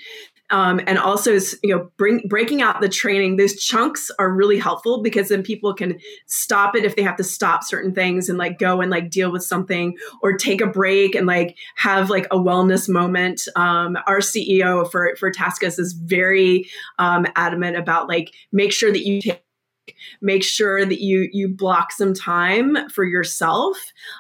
um, and also you know bring, breaking out the training those chunks are really helpful because then people can stop it if they have to stop certain things and like go and like deal with something or take a break and like have like a wellness moment um, our ceo for for taskus is very um, adamant about like make sure that you take make sure that you you block some time for yourself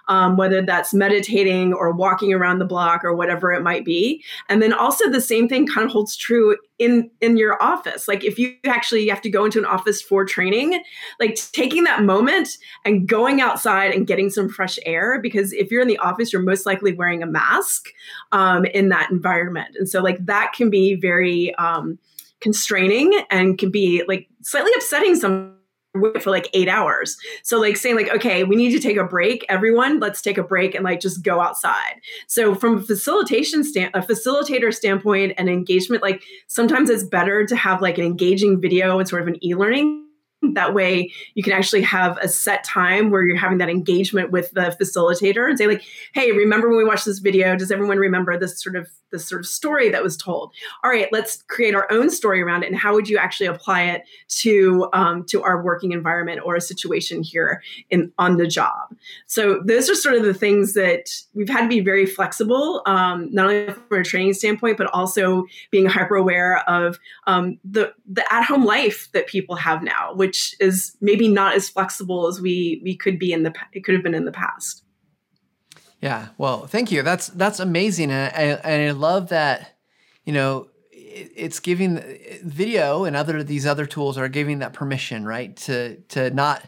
um, whether that's meditating or walking around the block or whatever it might be. And then also the same thing kind of holds true in in your office. Like if you actually have to go into an office for training like taking that moment and going outside and getting some fresh air because if you're in the office you're most likely wearing a mask um, in that environment. And so like that can be very um, constraining and can be like slightly upsetting some for like eight hours. So like saying like, okay, we need to take a break. Everyone, let's take a break and like just go outside. So from a facilitation stand, a facilitator standpoint and engagement, like sometimes it's better to have like an engaging video and sort of an e-learning that way, you can actually have a set time where you're having that engagement with the facilitator and say, like, "Hey, remember when we watched this video? Does everyone remember this sort of this sort of story that was told? All right, let's create our own story around it. And how would you actually apply it to um, to our working environment or a situation here in on the job? So those are sort of the things that we've had to be very flexible, um, not only from a training standpoint, but also being hyper aware of um, the the at home life that people have now, which which is maybe not as flexible as we we could be in the it could have been in the past. Yeah, well, thank you. That's that's amazing, and I, and I love that. You know, it's giving video and other these other tools are giving that permission, right? To to not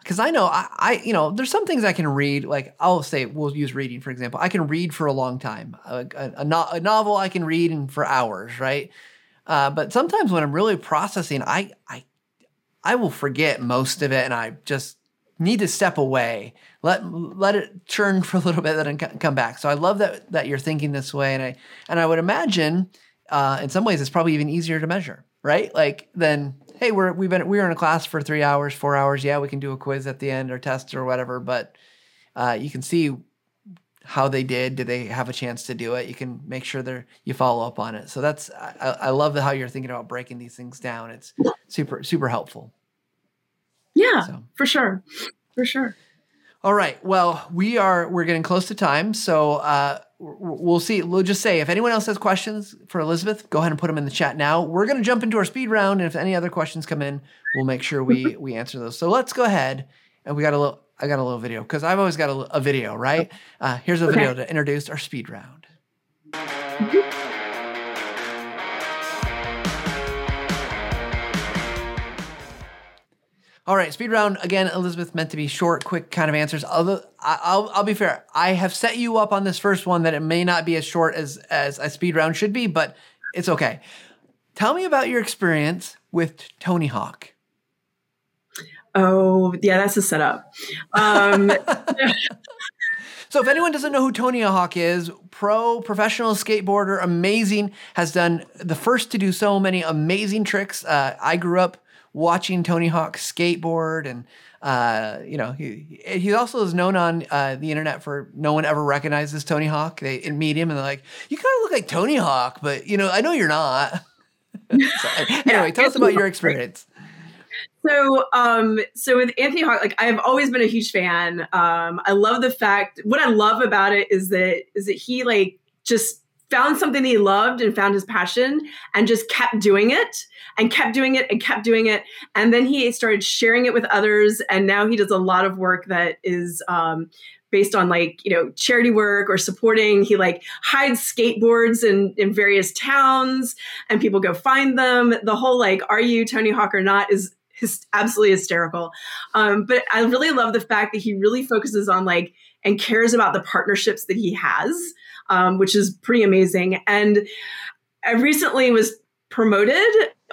because I know I, I you know there's some things I can read. Like I'll say we'll use reading for example. I can read for a long time. A, a, a, no, a novel I can read in for hours, right? Uh, but sometimes when I'm really processing, I I I will forget most of it and I just need to step away. Let let it churn for a little bit, then come back. So I love that that you're thinking this way, and I and I would imagine uh, in some ways it's probably even easier to measure, right? Like then, hey, we're we've been we were in a class for three hours, four hours. Yeah, we can do a quiz at the end or test or whatever, but uh, you can see how they did. Did they have a chance to do it? You can make sure they're you follow up on it. So that's I, I love how you're thinking about breaking these things down. It's super super helpful. Yeah, so. for sure. For sure. All right. Well, we are we're getting close to time, so uh, we'll see. We'll just say if anyone else has questions for Elizabeth, go ahead and put them in the chat now. We're going to jump into our speed round, and if any other questions come in, we'll make sure we we answer those. So let's go ahead, and we got a little. I got a little video because I've always got a, a video, right? Uh, here's a okay. video to introduce our speed round. All right, speed round again. Elizabeth meant to be short, quick kind of answers. Although I'll, I'll be fair, I have set you up on this first one that it may not be as short as as a speed round should be, but it's okay. Tell me about your experience with Tony Hawk. Oh yeah, that's a setup. Um, So if anyone doesn't know who Tony Hawk is, pro professional skateboarder, amazing, has done the first to do so many amazing tricks. Uh, I grew up watching Tony Hawk skateboard and uh, you know, he he also is known on uh, the internet for no one ever recognizes Tony Hawk. They meet him and they're like, "You kind of look like Tony Hawk, but you know, I know you're not." so, anyway, tell us about your experience. So, um, so with Anthony Hawk, like I've always been a huge fan. Um, I love the fact. What I love about it is that is that he like just found something he loved and found his passion and just kept doing it and kept doing it and kept doing it. And then he started sharing it with others. And now he does a lot of work that is um, based on like, you know, charity work or supporting. He like hides skateboards in, in various towns and people go find them. The whole like, are you Tony Hawk or not is his, absolutely hysterical. Um, but I really love the fact that he really focuses on like, and cares about the partnerships that he has um, which is pretty amazing. And I recently was promoted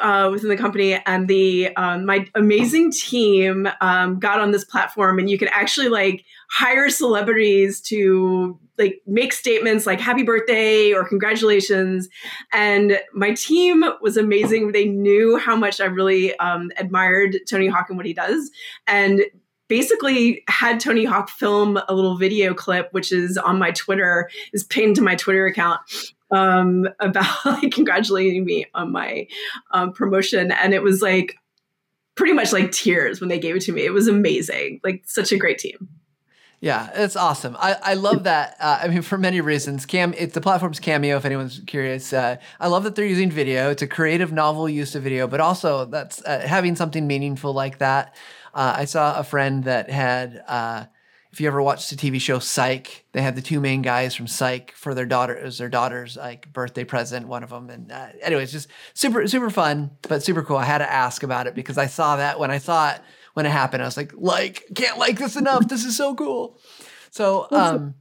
uh, within the company, and the um, my amazing team um, got on this platform, and you can actually like hire celebrities to like make statements like "Happy birthday" or "Congratulations." And my team was amazing. They knew how much I really um, admired Tony Hawk and what he does, and basically had Tony Hawk film a little video clip, which is on my Twitter, is pinned to my Twitter account. um, about like, congratulating me on my um, promotion, and it was like pretty much like tears when they gave it to me. It was amazing, like such a great team. Yeah, it's awesome. I, I love that. Uh, I mean, for many reasons. Cam, it's the platform's Cameo. If anyone's curious, uh, I love that they're using video. It's a creative, novel use of video, but also that's uh, having something meaningful like that. Uh, I saw a friend that had. Uh, if you ever watched the TV show Psych, they had the two main guys from Psych for their daughter as their daughter's like birthday present, one of them. And uh, anyways, just super super fun, but super cool. I had to ask about it because I saw that when I saw it when it happened. I was like, like, can't like this enough. This is so cool. So, um,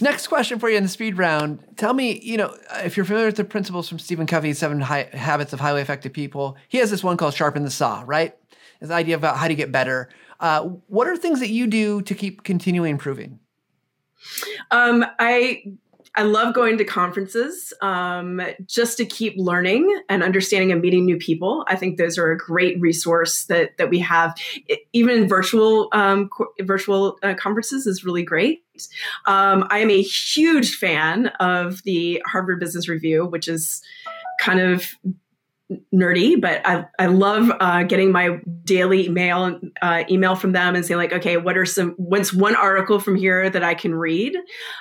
next question for you in the speed round. Tell me, you know, if you're familiar with the principles from Stephen Covey's Seven High Habits of Highly Effective People, he has this one called Sharpen the Saw, right? This idea about how to get better. Uh, what are things that you do to keep continually improving? Um, I I love going to conferences um, just to keep learning and understanding and meeting new people. I think those are a great resource that that we have. Even virtual um, virtual uh, conferences is really great. Um, I am a huge fan of the Harvard Business Review, which is kind of nerdy, but I, I love uh, getting my daily email uh, email from them and saying like, okay, what are some what's one article from here that I can read?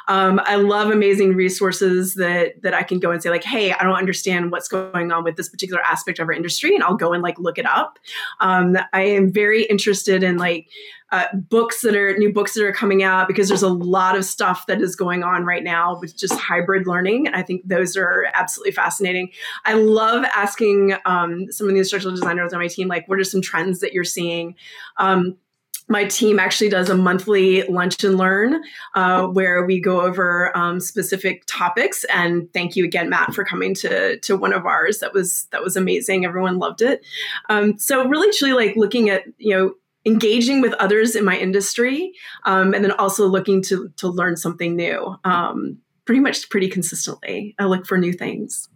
Um, I love amazing resources that that I can go and say like, hey, I don't understand what's going on with this particular aspect of our industry, and I'll go and like look it up. Um, I am very interested in like uh, books that are new books that are coming out because there's a lot of stuff that is going on right now with just hybrid learning. I think those are absolutely fascinating. I love asking um, some of the instructional designers on my team, like, what are some trends that you're seeing? Um, my team actually does a monthly lunch and learn uh, where we go over um, specific topics and thank you again matt for coming to to one of ours that was that was amazing everyone loved it um, so really truly like looking at you know engaging with others in my industry um, and then also looking to to learn something new um, pretty much pretty consistently. I look for new things.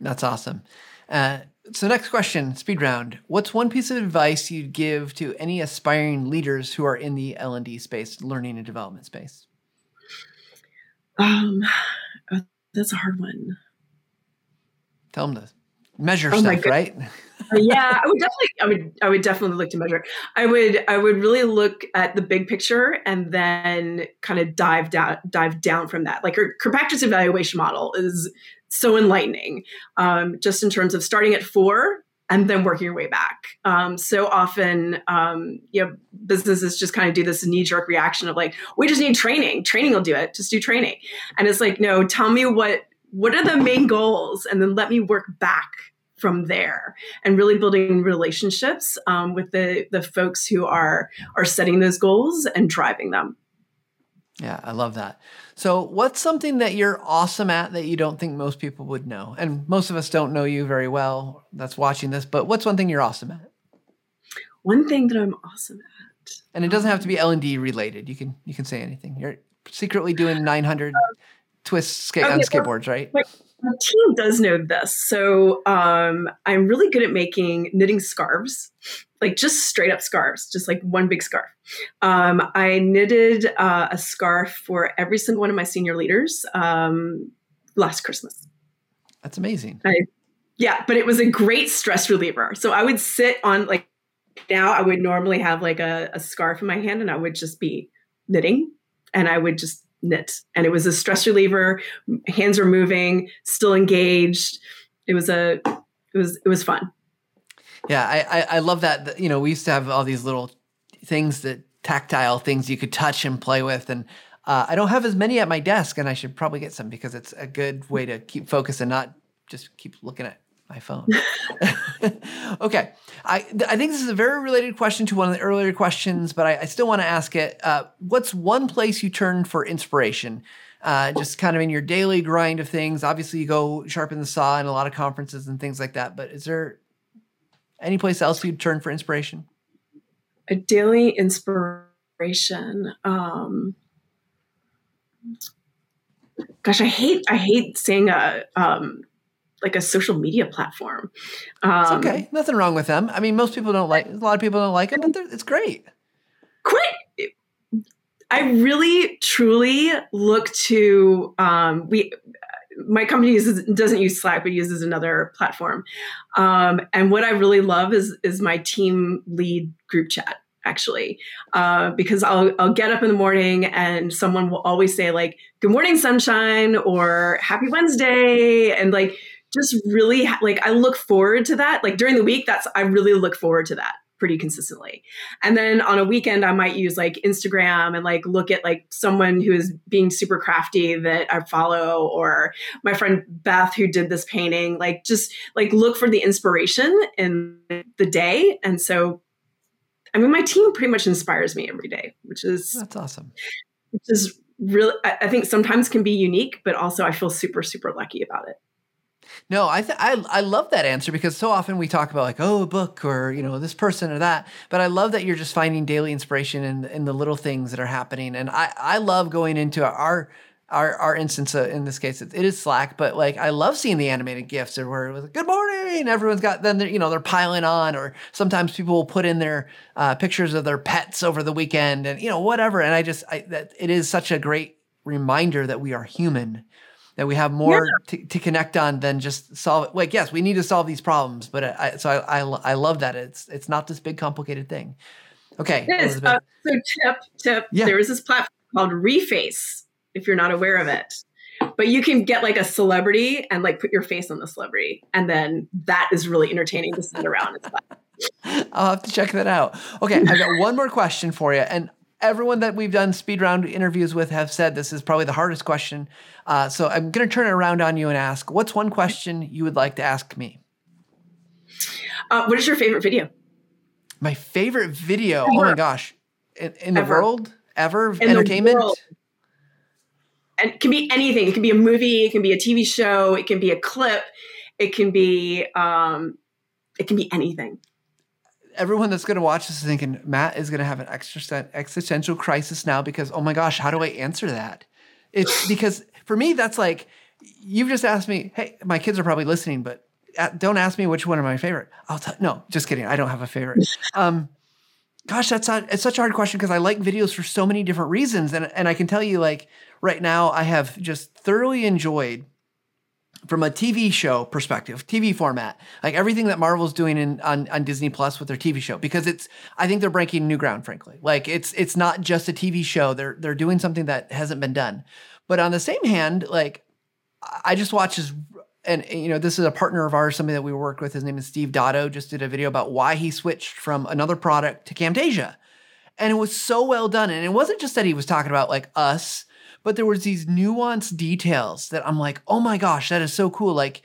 That's awesome. Uh, so next question speed round. What's one piece of advice you'd give to any aspiring leaders who are in the l&d space learning and development space? Um, that's a hard one. Tell them to measure oh stuff right yeah, I would definitely, I would, I would definitely look to measure. I would, I would really look at the big picture and then kind of dive down, dive down from that. Like her Kirkpatrick's evaluation model is so enlightening, um, just in terms of starting at four and then working your way back. Um, so often, um, you know, businesses just kind of do this knee jerk reaction of like, we just need training. Training will do it. Just do training. And it's like, no, tell me what what are the main goals, and then let me work back from there and really building relationships um, with the the folks who are are setting those goals and driving them. Yeah i love that. So what's something that you're awesome at that you don't think most people would know? And most of us don't know you very well that's watching this but what's one thing you're awesome at? One thing that i'm awesome at. And it doesn't have to be l&d related. You can you can say anything. You're secretly doing 900 twists okay, on skateboards right my team does know this. So um, I'm really good at making knitting scarves, like just straight up scarves, just like one big scarf. Um, I knitted uh, a scarf for every single one of my senior leaders um, last Christmas. That's amazing. I, yeah, but it was a great stress reliever. So I would sit on like now I would normally have like a, a scarf in my hand and I would just be knitting and I would just knit. And it was a stress reliever hands were moving still engaged. It was a it was it was fun. Yeah i i, I love that you know we used to have all these little things that tactile things you could touch and play with. And uh, i don't have as many at my desk and i should probably get some because it's a good way to keep focus and not just keep looking at my phone. okay. I, I think this is a very related question to one of the earlier questions, but I, I still want to ask it. Uh, what's one place you turn for inspiration? Uh, just kind of in your daily grind of things. Obviously, you go sharpen the saw in a lot of conferences and things like that, but is there any place else you'd turn for inspiration? A daily inspiration. Um, gosh, I hate I hate saying a um, like a social media platform. Um, it's okay, nothing wrong with them. I mean, most people don't like. A lot of people don't like it, but it's great. Quit. I really, truly look to um, we my company uses, doesn't use Slack, but uses another platform. Um, and what I really love is is my team lead group chat actually, uh, because I'll I'll get up in the morning and someone will always say like "Good morning, sunshine" or "Happy Wednesday," and like just really ha- like I look forward to that. Like during the week, that's I really look forward to that pretty consistently. And then on a weekend, I might use like Instagram and like look at like someone who is being super crafty that I follow, or my friend Beth who did this painting. Like just like look for the inspiration in the day. And so, I mean, my team pretty much inspires me every day, which is that's awesome. Which is really, I think sometimes can be unique, but also I feel super, super lucky about it. No, I, th- I I love that answer because so often we talk about like oh a book or you know this person or that, but I love that you're just finding daily inspiration in in the little things that are happening, and I I love going into our our our instance uh, in this case it, it is Slack, but like I love seeing the animated gifs or where it was like, good morning, everyone's got then you know they're piling on, or sometimes people will put in their uh, pictures of their pets over the weekend and you know whatever, and I just I that it is such a great reminder that we are human that we have more yeah. to, to, connect on than just solve it. Like, yes, we need to solve these problems, but I, so I, I, I love that it's it's not this big complicated thing. Okay. Uh, so tip tip. Yeah. There is this platform called Reface. If you're not aware of it, but you can get like a celebrity and like put your face on the celebrity, and then that is really entertaining to sit around. I'll have to check that out. Okay, I've got one more question for you, and everyone that we've done speed round interviews with have said this is probably the hardest question. Uh, so I'm going to turn it around on you and ask, what's one question you would like to ask me? Uh, what is your favorite video? My favorite video. Ever. Oh my gosh, in, in the world ever in entertainment. World. And it can be anything. It can be a movie. It can be a TV show. It can be a clip. It can be. Um, it can be anything everyone that's going to watch this is thinking Matt is going to have an existential crisis now because oh my gosh, how do I answer that? It's because for me that's like you've just asked me. Hey, my kids are probably listening, but don't ask me which one are my favorite. I'll tell. No, just kidding. I don't have a favorite. Um, gosh, that's not, it's such a hard question because I like videos for so many different reasons, and and I can tell you like right now I have just thoroughly enjoyed from a TV show perspective, TV format, like everything that Marvel's doing in on, on Disney Plus with their TV show, because it's I think they're breaking new ground, frankly. Like it's it's not just a TV show; they're they're doing something that hasn't been done. But on the same hand, like I just watched his and you know this is a partner of ours, somebody that we worked with. His name is Steve Dotto. Just did a video about why he switched from another product to Camtasia, and it was so well done. And it wasn't just that he was talking about like us but there was these nuanced details that I'm like, oh my gosh, that is so cool. Like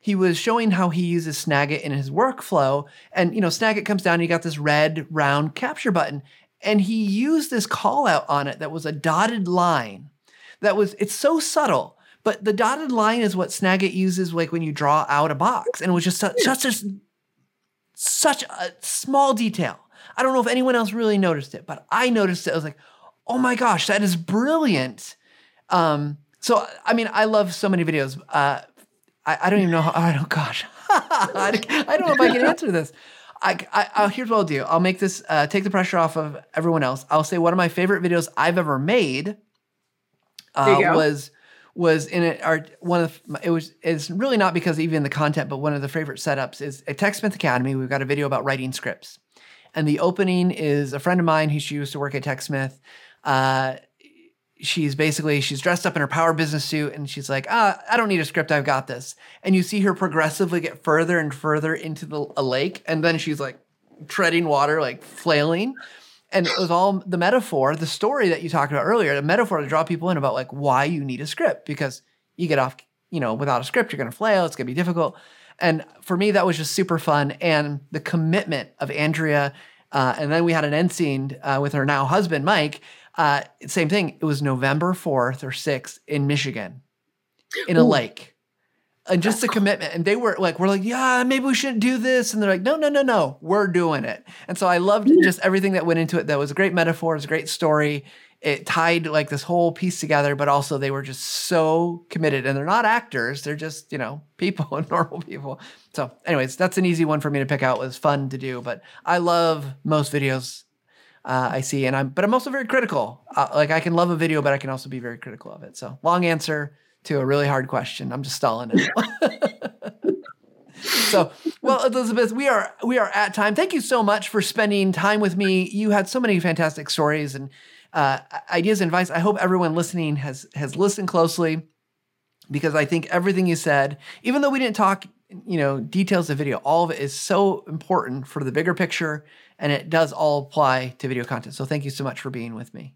he was showing how he uses Snagit in his workflow. And you know, Snagit comes down, and you got this red round capture button. And he used this call out on it that was a dotted line. That was, it's so subtle, but the dotted line is what Snagit uses like when you draw out a box. And it was just such, such a, such a small detail. I don't know if anyone else really noticed it, but I noticed it. I was like, oh my gosh, that is brilliant. Um, so I mean, I love so many videos. Uh, I, I don't even know how. I don't. Gosh, I, don't know if I can answer this. I, I, here's what I'll do. I'll make this uh, take the pressure off of everyone else. I'll say one of my favorite videos I've ever made uh, was was in it. Our one of the, it was it's really not because even the content, but one of the favorite setups is at TechSmith Academy. We've got a video about writing scripts, and the opening is a friend of mine who she used to work at TechSmith. Uh, she's basically she's dressed up in her power business suit and she's like ah i don't need a script i've got this. And you see her progressively get further and further into the a lake and then she's like treading water like flailing. And it was all the metaphor the story that you talked about earlier the metaphor to draw people in about like why you need a script because you get off you know without a script you're going to flail it's going to be difficult. And for me that was just super fun. And the commitment of andrea uh, and then we had an end scene uh, with her now husband mike uh, same thing. It was November 4th or 6th in Michigan in a Ooh. lake. And just That's a commitment. And they were like, we're like, yeah, maybe we shouldn't do this. And they're like, no, no, no, no, we're doing it. And so I loved just everything that went into it. That was a great metaphor. It was a great story. It tied like this whole piece together, but also they were just so committed. And they're not actors. They're just, you know, people and normal people. So anyways, that's an easy one for me to pick out. It was fun to do, but I love most videos uh, I see, and I'm but I'm also very critical. Uh, like I can love a video, but I can also be very critical of it. So long answer. to a really hard question. I'm just stalling it. so, well, Elizabeth, we are we are at time. Thank you so much for spending time with me. You had so many fantastic stories and uh, ideas and advice. I hope everyone listening has has listened closely because I think everything you said, even though we didn't talk, you know, details of the video, all of it is so important for the bigger picture, and it does all apply to video content. So, thank you so much for being with me.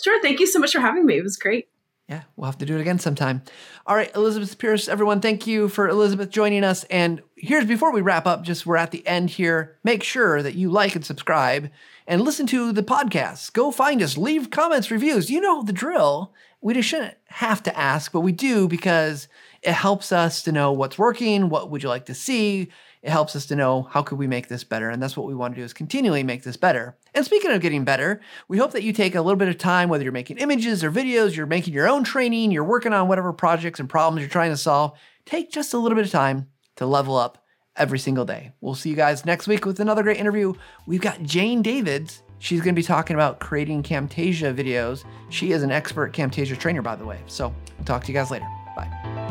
Sure. Thank you so much for having me. It was great. Yeah, we'll have to do it again sometime. All right, Elizabeth Pierce, everyone, thank you for Elizabeth joining us. And here's before we wrap up, just we're at the end here. Make sure that you like and subscribe and listen to the podcast. Go find us, leave comments, reviews. You know the drill. We just shouldn't have to ask, but we do because it helps us to know what's working, what would you like to see, it helps us to know how could we make this better and that's what we want to do is continually make this better. And speaking of getting better we hope that you take a little bit of time whether you're making images or videos you're making your own training you're working on whatever projects and problems you're trying to solve take just a little bit of time to level up every single day. We'll see you guys next week with another great interview. We've got jane davids. She's going to be talking about creating camtasia videos. She is an expert camtasia trainer by the way. So we'll talk to you guys later. Bye